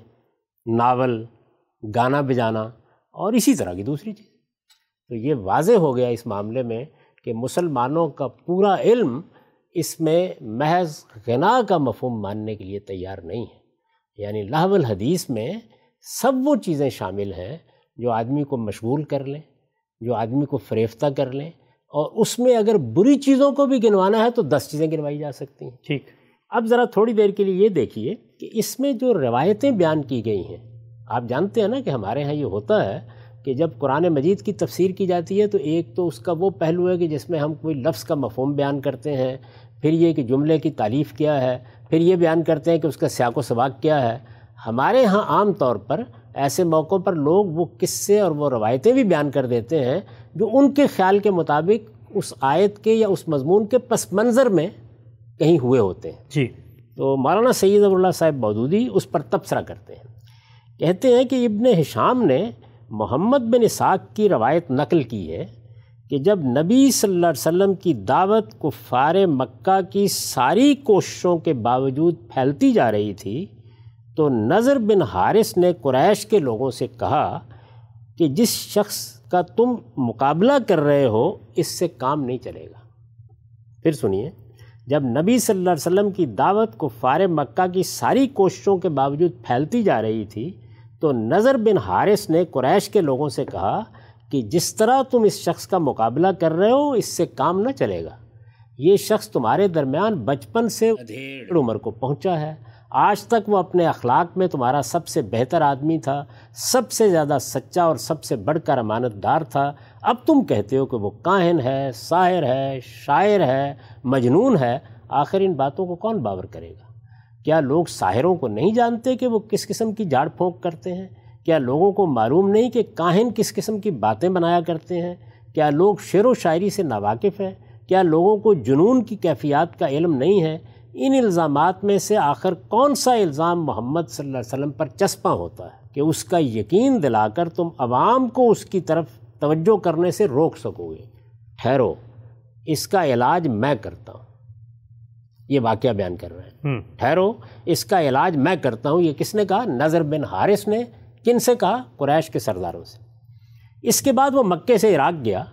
ناول گانا بجانا اور اسی طرح کی دوسری چیز۔ تو یہ واضح ہو گیا اس معاملے میں کہ مسلمانوں کا پورا علم اس میں محض غنا کا مفہوم ماننے کے لیے تیار نہیں ہے۔ یعنی لاہو الحدیث میں سب وہ چیزیں شامل ہیں جو آدمی کو مشغول کر لیں جو آدمی کو فریفتہ کر لیں۔ اور اس میں اگر بری چیزوں کو بھی گنوانا ہے تو دس چیزیں گنوائی جا سکتی ہیں۔ ٹھیک۔ اب ذرا تھوڑی دیر کے لیے یہ دیکھیے کہ اس میں جو روایتیں بیان کی گئی ہیں آپ جانتے ہیں نا کہ ہمارے ہاں یہ ہوتا ہے کہ جب قرآن مجید کی تفسیر کی جاتی ہے تو ایک تو اس کا وہ پہلو ہے کہ جس میں ہم کوئی لفظ کا مفہوم بیان کرتے ہیں پھر یہ کہ جملے کی تعریف کیا ہے پھر یہ بیان کرتے ہیں کہ اس کا سیاق و سباق کیا ہے۔ ہمارے ہاں عام طور پر ایسے موقعوں پر لوگ وہ قصے اور وہ روایتیں بھی بیان کر دیتے ہیں جو ان کے خیال کے مطابق اس آیت کے یا اس مضمون کے پس منظر میں کہیں ہوئے ہوتے ہیں۔ جی۔ تو مولانا سید اللہ صاحب مودودی اس پر تبصرہ کرتے ہیں۔ کہتے ہیں کہ ابن حشام نے محمد بن اسحاق کی روایت نقل کی ہے کہ جب نبی صلی اللہ علیہ وسلم کی دعوت کو فار مکہ کی ساری کوششوں کے باوجود پھیلتی جا رہی تھی تو نظر بن حارث نے قریش کے لوگوں سے کہا کہ جس شخص کا تم مقابلہ کر رہے ہو اس سے کام نہیں چلے گا۔ پھر سنیے جب نبی صلی اللہ علیہ وسلم کی دعوت کو فار مکہ کی ساری کوششوں کے باوجود پھیلتی جا رہی تھی تو نظر بن حارث نے قریش کے لوگوں سے کہا کہ جس طرح تم اس شخص کا مقابلہ کر رہے ہو اس سے کام نہ چلے گا۔ یہ شخص تمہارے درمیان بچپن سے عمر کو پہنچا ہے۔ آج تک وہ اپنے اخلاق میں تمہارا سب سے بہتر آدمی تھا، سب سے زیادہ سچا اور سب سے بڑھ کر امانت دار تھا۔ اب تم کہتے ہو کہ وہ کاہن ہے، ساحر ہے، شاعر ہے، مجنون ہے۔ آخر ان باتوں کو کون باور کرے گا؟ کیا لوگ ساحروں کو نہیں جانتے کہ وہ کس قسم کی جھاڑ پھونک کرتے ہیں؟ کیا لوگوں کو معلوم نہیں کہ کاہن کس قسم کی باتیں بنایا کرتے ہیں؟ کیا لوگ شعر و شاعری سے ناواقف ہیں؟ کیا لوگوں کو جنون کی کیفیات کا علم نہیں ہے؟ ان الزامات میں سے آخر کون سا الزام محمد صلی اللہ علیہ وسلم پر چسپاں ہوتا ہے کہ اس کا یقین دلا کر تم عوام کو اس کی طرف توجہ کرنے سے روک سکو گے؟ ٹھہرو اس کا علاج میں کرتا ہوں۔ یہ واقعہ بیان کر رہے ہیں۔ ٹھہرو اس کا علاج میں کرتا ہوں۔ یہ کس نے کہا؟ نظر بن حارث نے۔ کن سے کہا؟ قریش کے سرداروں سے۔ اس کے بعد وہ مکے سے عراق گیا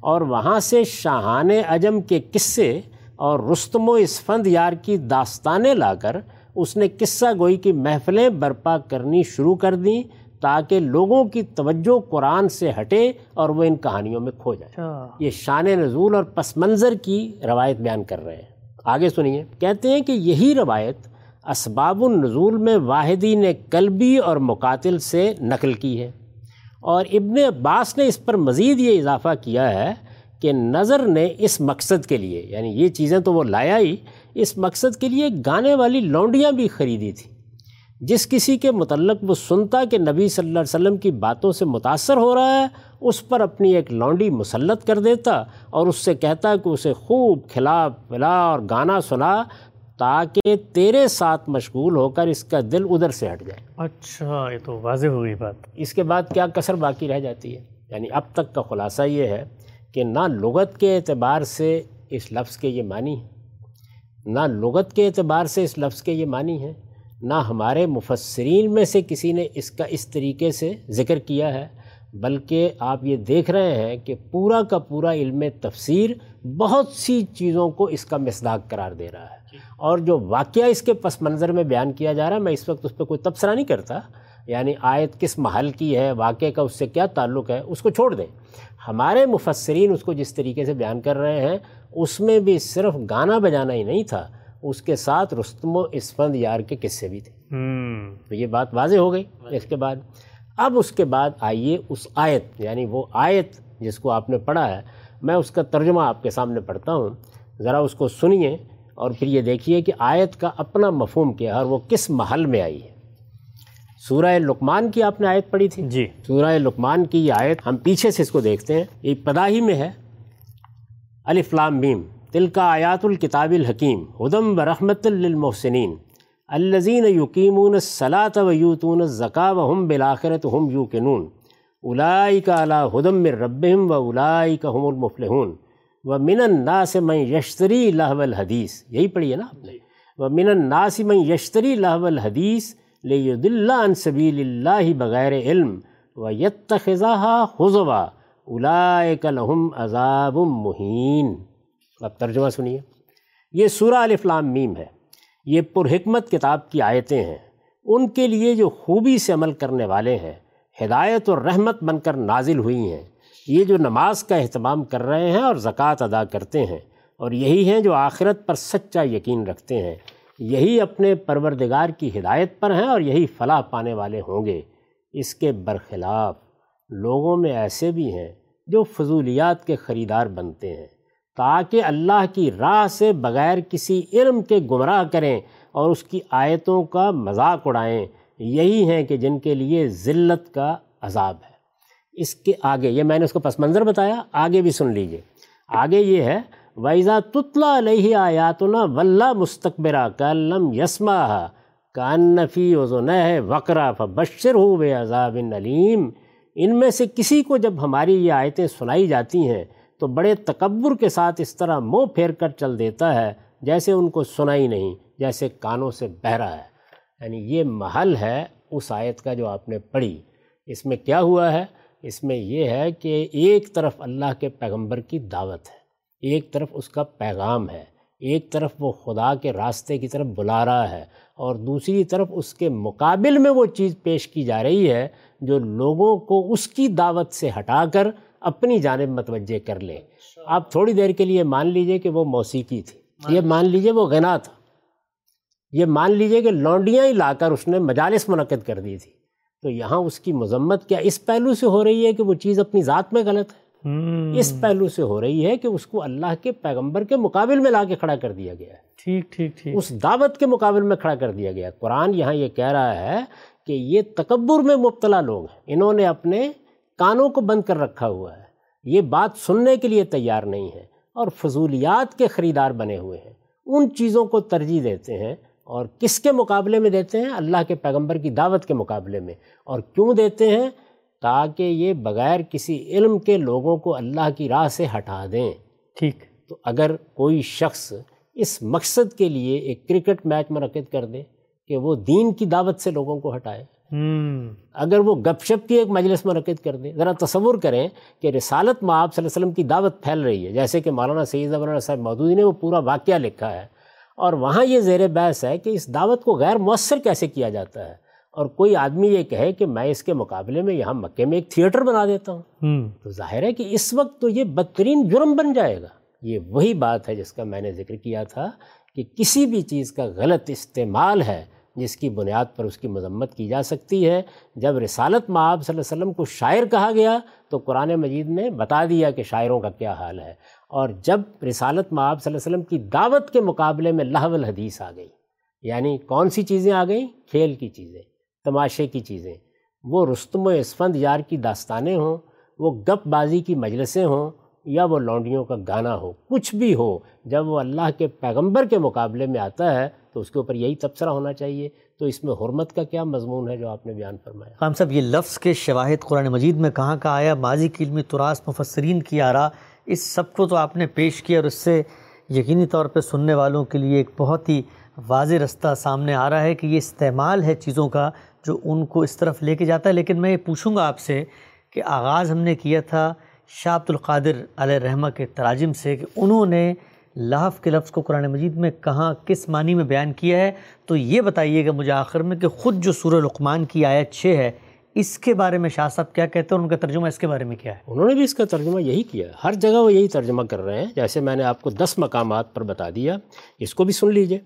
اور وہاں سے شاہان اجم کے قصے اور رستم و اسفند یار کی داستانیں لا کر اس نے قصہ گوئی کی محفلیں برپا کرنی شروع کر دیں تاکہ لوگوں کی توجہ قرآن سے ہٹے اور وہ ان کہانیوں میں کھو جائے۔ اچھا۔ یہ شان نزول اور پس منظر کی روایت بیان کر رہے ہیں۔ آگے سنیے۔ کہتے ہیں کہ یہی روایت اسباب النزول میں واحدین قلبی اور مقاتل سے نقل کی ہے۔ اور ابن عباس نے اس پر مزید یہ اضافہ کیا ہے کہ نظر نے اس مقصد کے لیے یعنی یہ چیزیں تو وہ لایا ہی اس مقصد کے لیے گانے والی لونڈیاں بھی خریدی تھیں جس کسی کے متعلق وہ سنتا کہ نبی صلی اللہ علیہ وسلم کی باتوں سے متاثر ہو رہا ہے اس پر اپنی ایک لونڈی مسلط کر دیتا اور اس سے کہتا کہ اسے خوب کھلا پلا اور گانا سنا تاکہ تیرے ساتھ مشغول ہو کر اس کا دل ادھر سے ہٹ جائے۔ اچھا یہ تو واضح ہو گئی بات۔ اس کے بعد کیا کثر باقی رہ جاتی ہے؟ یعنی اب تک کا خلاصہ یہ ہے کہ نہ لغت کے اعتبار سے اس لفظ کے یہ معنی ہیں۔ نہ لغت کے اعتبار سے اس لفظ کے یہ معنی ہیں۔ نہ ہمارے مفسرین میں سے کسی نے اس کا اس طریقے سے ذکر کیا ہے، بلکہ آپ یہ دیکھ رہے ہیں کہ پورا کا پورا علم تفسیر بہت سی چیزوں کو اس کا مصداق قرار دے رہا ہے۔ اور جو واقعہ اس کے پس منظر میں بیان کیا جا رہا ہے، میں اس وقت اس پہ کوئی تبصرہ نہیں کرتا یعنی آیت کس محل کی ہے واقعے کا اس سے کیا تعلق ہے اس کو چھوڑ دیں۔ ہمارے مفسرین اس کو جس طریقے سے بیان کر رہے ہیں اس میں بھی صرف گانا بجانا ہی نہیں تھا اس کے ساتھ رستم و اسفند یار کے قصے بھی تھے۔ تو یہ بات واضح ہو گئی اس کے بعد۔ اب اس کے بعد آئیے اس آیت یعنی وہ آیت جس کو آپ نے پڑھا ہے۔ میں اس کا ترجمہ آپ کے سامنے پڑھتا ہوں۔ ذرا اس کو سنیے اور پھر یہ دیکھیے کہ آیت کا اپنا مفہوم کیا ہے اور وہ کس محل میں آئی ہے۔ سورہ لقمان کی آپ نے آیت پڑھی تھی؟ جی۔ سورہ لقمان کی یہ آیت ہم پیچھے سے اس کو دیکھتے ہیں۔ یہ پداہی میں ہے۔ الف لام میم۔ تل کا آیات الکتاب الحکیم۔ ہدم برحمت للمحسنین۔ الزین یقیمون الصلاۃ و یوتون الزکا و ہم بالآخرت ہم یوکنون الائی کا علا ہدم من ربہم و الائی کا ہم المفلحون۔ و من الناس من یشتری لہو الحدیث۔ یہی پڑھی ہے نا آپ نے؟ و من الناس من یشتری لہو الحدیث۔ لیدل عن سبیل اللہ بغیر علم و یتخذہا خضوا اولئک لہم عذاب مہین اب ترجمہ سنیے۔ یہ سورہ الف لام میم ہے۔ یہ پرحکمت کتاب کی آیتیں ہیں۔ ان کے لیے جو خوبی سے عمل کرنے والے ہیں، ہدایت اور رحمت بن کر نازل ہوئی ہیں۔ یہ جو نماز کا اہتمام کر رہے ہیں اور زکوٰۃ ادا کرتے ہیں۔ اور یہی ہیں جو آخرت پر سچا یقین رکھتے ہیں۔ یہی اپنے پروردگار کی ہدایت پر ہیں اور یہی فلاح پانے والے ہوں گے۔ اس کے برخلاف لوگوں میں ایسے بھی ہیں جو فضولیات کے خریدار بنتے ہیں۔ تاکہ اللہ کی راہ سے بغیر کسی علم کے گمراہ کریں اور اس کی آیتوں کا مذاق اڑائیں۔ یہی ہیں کہ جن کے لیے ذلت کا عذاب ہے۔ اس کے آگے، یہ میں نے اس کو پس منظر بتایا، آگے بھی سن لیجیے۔ آگے یہ ہے ویزا تطلا علیہ آیاتنا ولہ مستقبرہ کلم یسما کانفی وزن وقرا فبشر ہو بے عذاب علیم ان میں سے کسی کو جب ہماری یہ آیتیں سنائی جاتی ہیں تو بڑے تکبر کے ساتھ اس طرح منہ پھیر کر چل دیتا ہے جیسے ان کو سنا ہی نہیں، جیسے کانوں سے بہرا ہے۔ یعنی یہ محل ہے اس آیت کا جو آپ نے پڑھی۔ اس میں کیا ہوا ہے؟ اس میں یہ ہے کہ ایک طرف اللہ کے پیغمبر کی دعوت ہے۔ ایک طرف اس کا پیغام ہے ایک طرف وہ خدا کے راستے کی طرف بلا رہا ہے اور دوسری طرف اس کے مقابل میں وہ چیز پیش کی جا رہی ہے جو لوگوں کو اس کی دعوت سے ہٹا کر اپنی جانب متوجہ کر لیں آپ تھوڑی دیر کے لیے مان لیجیے کہ وہ موسیقی تھی۔ یہ مان لیجیے وہ غنا تھا۔ یہ مان لیجیے کہ لونڈیاں ہی لا کر اس نے مجالس منعقد کر دی تھی۔ تو یہاں اس کی مذمت کیا اس پہلو سے ہو رہی ہے کہ وہ چیز اپنی ذات میں غلط ہے؟ اس پہلو سے ہو رہی ہے کہ اس کو اللہ کے پیغمبر کے مقابل میں لا کے کھڑا کر دیا گیا ہے۔ ٹھیک ٹھیک ٹھیک۔ اس دعوت کے مقابل میں کھڑا کر دیا گیا قرآن یہاں یہ کہہ رہا ہے کہ یہ تکبر میں مبتلا لوگ ہیں۔ انہوں نے اپنے کانوں کو بند کر رکھا ہوا ہے۔ یہ بات سننے کے لیے تیار نہیں ہے اور فضولیات کے خریدار بنے ہوئے ہیں۔ ان چیزوں کو ترجیح دیتے ہیں اور کس کے مقابلے میں دیتے ہیں؟ اللہ کے پیغمبر کی دعوت کے مقابلے میں۔ اور کیوں دیتے ہیں؟ تاکہ یہ بغیر کسی علم کے لوگوں کو اللہ کی راہ سے ہٹا دیں۔ ٹھیک۔ تو اگر کوئی شخص اس مقصد کے لیے ایک کرکٹ میچ منعقد کر دے کہ وہ دین کی دعوت سے لوگوں کو ہٹائے اگر وہ گپ شپ کی ایک مجلس منعقد کر دیں ذرا تصور کریں کہ رسالت میں آپ صلی اللہ علیہ وسلم کی دعوت پھیل رہی ہے۔ جیسے کہ مولانا سید مولانا صاحب مودودی نے وہ پورا واقعہ لکھا ہے۔ اور وہاں یہ زیر بحث ہے کہ اس دعوت کو غیر مؤثر کیسے کیا جاتا ہے؟ اور کوئی آدمی یہ کہے کہ میں اس کے مقابلے میں یہاں مکے میں ایک تھیٹر بنا دیتا ہوں۔ تو ظاہر ہے کہ اس وقت تو یہ بدترین جرم بن جائے گا۔ یہ وہی بات ہے جس کا میں نے ذکر کیا تھا کہ کسی بھی چیز کا غلط استعمال ہے جس کی بنیاد پر اس کی مذمت کی جا سکتی ہے۔ جب رسالت معاب صلی اللہ علیہ وسلم کو شاعر کہا گیا تو قرآن مجید نے بتا دیا کہ شاعروں کا کیا حال ہے۔ اور جب رسالت معاب صلی اللہ علیہ وسلم کی دعوت کے مقابلے میں لہو الحدیث آ گئی یعنی کون سی چیزیں آ گئیں؟ کھیل کی چیزیں۔ تماشے کی چیزیں۔ وہ رستم و اسفند یار کی داستانیں ہوں، وہ گپ بازی کی مجلسیں ہوں، یا وہ لونڈیوں کا گانا ہو، کچھ بھی ہو، جب وہ اللہ کے پیغمبر کے مقابلے میں آتا ہے، تو اس کے اوپر یہی تبصرہ ہونا چاہیے۔ تو اس میں حرمت کا کیا مضمون ہے جو آپ نے بیان فرمایا؟ خام صاحب، یہ لفظ کے شواہد قرآن مجید میں کہاں کا آیا؟ ماضی کی علمی تراس مفسرین کی آرا، اس سب کو تو آپ نے پیش کیا اور اس سے یقینی طور پہ سننے والوں کے لیے ایک بہت ہی واضح رستہ سامنے آ رہا ہے کہ یہ استعمال ہے چیزوں کا جو ان کو اس طرف لے کے جاتا ہے۔ لیکن میں یہ پوچھوں گا آپ سے کہ آغاز ہم نے کیا تھا شاہ عبد القادر علیہ رحمہ کے تراجم سے کہ انہوں نے لحف کے لفظ کو قرآن مجید میں کہاں کس معنی میں بیان کیا ہے۔ تو یہ بتائیے گا مجھے آخر میں کہ خود جو سورہ لقمان کی آیت چھ ہے، اس کے بارے میں شاہ صاحب کیا کہتے ہیں ان کا ترجمہ اس کے بارے میں کیا ہے؟ انہوں نے بھی اس کا ترجمہ یہی کیا ہر جگہ وہ یہی ترجمہ کر رہے ہیں۔ جیسے میں نے آپ کو دس مقامات پر بتا دیا، اس کو بھی سن لیجیے۔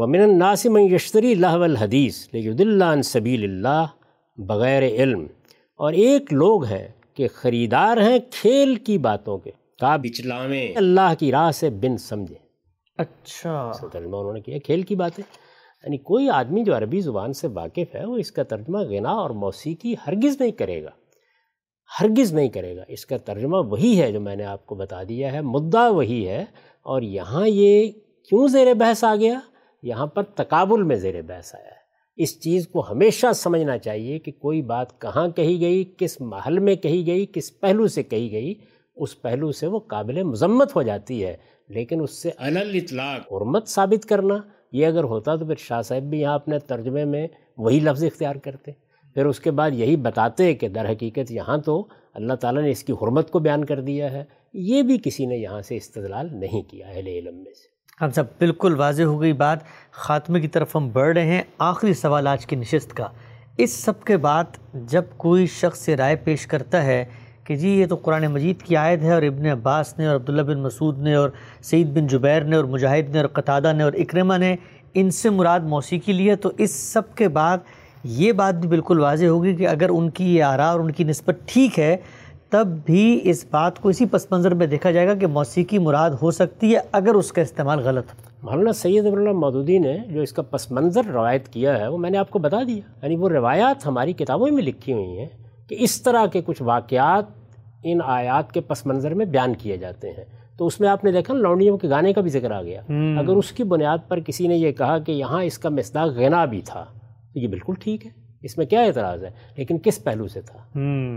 ومن الناسم یشتری لہو الحدیث لید اللہ سبیل اللہ بغیر علم۔ اور ایک لوگ ہیں کہ خریدار ہیں کھیل کی باتوں کے۔ کا بچلاویں۔ اللہ کی راہ سے بن سمجھے۔ اچھا۔ ترجمہ انہوں نے کیا کھیل کی باتیں۔ یعنی کوئی آدمی جو عربی زبان سے واقف ہے وہ اس کا ترجمہ غنا اور موسیقی ہرگز نہیں کرے گا۔ ہرگز نہیں کرے گا۔ اس کا ترجمہ وہی ہے جو میں نے آپ کو بتا دیا ہے مدعا وہی ہے۔ اور یہاں یہ کیوں زیر بحث آ گیا؟ یہاں پر تقابل میں زیر بحث آیا ہے۔ اس چیز کو ہمیشہ سمجھنا چاہیے کہ کوئی بات کہاں کہی گئی کس محل میں کہی گئی کس پہلو سے کہی گئی اس پہلو سے وہ قابل مذمت ہو جاتی ہے۔ لیکن اس سے اطلاق حرمت ثابت کرنا یہ اگر ہوتا تو پھر شاہ صاحب بھی یہاں اپنے ترجمے میں وہی لفظ اختیار کرتے۔ پھر اس کے بعد یہی بتاتے کہ در حقیقت یہاں تو اللہ تعالیٰ نے اس کی حرمت کو بیان کر دیا ہے۔ یہ بھی کسی نے یہاں سے استدلال نہیں کیا اہل علم میں سے۔ ہم سب بالکل واضح ہو گئی بات۔ خاتمے کی طرف ہم بڑھ رہے ہیں۔ آخری سوال آج کی نشست کا۔ اس سب کے بعد جب کوئی شخص سے رائے پیش کرتا ہے کہ جی یہ تو قرآن مجید کی آیت ہے اور ابن عباس نے اور عبداللہ بن مسعود نے اور سعید بن جبیر نے اور مجاہد نے اور قطادہ نے اور اکرمہ نے ان سے مراد موسیقی لی ہے تو اس سب کے بعد یہ بات بھی بالکل واضح ہوگی کہ اگر ان کی یہ آراء اور ان کی نسبت ٹھیک ہے تب بھی اس بات کو اسی پس منظر میں دیکھا جائے گا کہ موسیقی مراد ہو سکتی ہے اگر اس کا استعمال غلط ہو۔ مولانا سید اللہ مودودی نے جو اس کا پس منظر روایت کیا ہے وہ میں نے آپ کو بتا دیا۔ یعنی وہ روایات ہماری کتابوں میں لکھی ہوئی ہیں کہ اس طرح کے کچھ واقعات ان آیات کے پس منظر میں بیان کیے جاتے ہیں۔ تو اس میں آپ نے دیکھا لونڈیوں کے گانے کا بھی ذکر آ گیا۔ اگر اس کی بنیاد پر کسی نے یہ کہا کہ یہاں اس کا مصداق غنا بھی تھا تو یہ بالکل ٹھیک ہے۔ اس میں کیا اعتراض ہے؟ لیکن کس پہلو سے تھا؟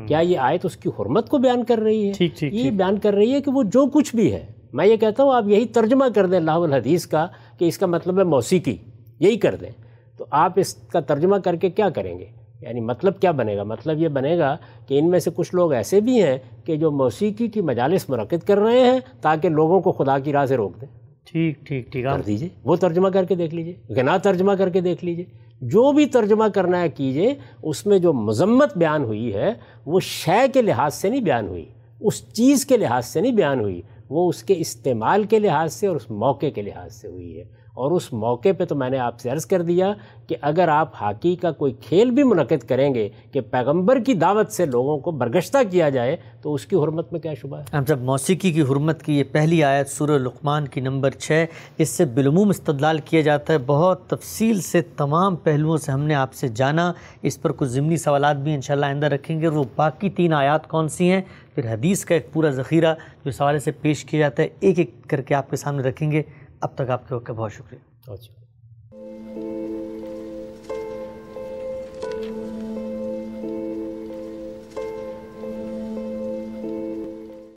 کیا یہ آیت اس کی حرمت کو بیان کر رہی ہے؟ یہ بیان کر رہی ہے کہ وہ جو کچھ بھی ہے میں یہ کہتا ہوں آپ یہی ترجمہ کر دیں اللہ الحدیث کا کہ اس کا مطلب ہے موسیقی یہی کر دیں۔ تو آپ اس کا ترجمہ کر کے کیا کریں گے؟ یعنی مطلب کیا بنے گا؟ مطلب یہ بنے گا کہ ان میں سے کچھ لوگ ایسے بھی ہیں کہ جو موسیقی کی مجالس مرکز کر رہے ہیں تاکہ لوگوں کو خدا کی راہ سے روک دیں۔ ٹھیک ٹھیک ٹھیک۔ کر دیجیے وہ ترجمہ کر کے دیکھ لیجیے غنا ترجمہ کر کے دیکھ لیجیے جو بھی ترجمہ کرنا ہے کیجیے اس میں جو مذمت بیان ہوئی ہے، وہ شے کے لحاظ سے نہیں بیان ہوئی، اس چیز کے لحاظ سے نہیں بیان ہوئی، وہ اس کے استعمال کے لحاظ سے اور اس موقع کے لحاظ سے ہوئی ہے۔ اور اس موقع پہ تو میں نے آپ سے عرض کر دیا کہ اگر آپ ہاکی کا کوئی کھیل بھی منعقد کریں گے کہ پیغمبر کی دعوت سے لوگوں کو برگشتہ کیا جائے، تو اس کی حرمت میں کیا شبہ ہے؟ ہم جب موسیقی کی حرمت کی یہ پہلی آیت سورہ لقمان کی نمبر چھ، اس سے بالعموم استدلال کیا جاتا ہے۔ بہت تفصیل سے تمام پہلوؤں سے ہم نے آپ سے جانا۔ اس پر کچھ ضمنی سوالات بھی انشاءاللہ آئندہ رکھیں گے۔ اور وہ باقی تین آیات کون سی ہیں؟ پھر حدیث کا ایک پورا ذخیرہ جو سوالے سے پیش کیا جاتا ہے۔ ایک ایک کر کے آپ کے سامنے رکھیں گے۔ اب تک آپ کے وقت کا بہت شکریہ۔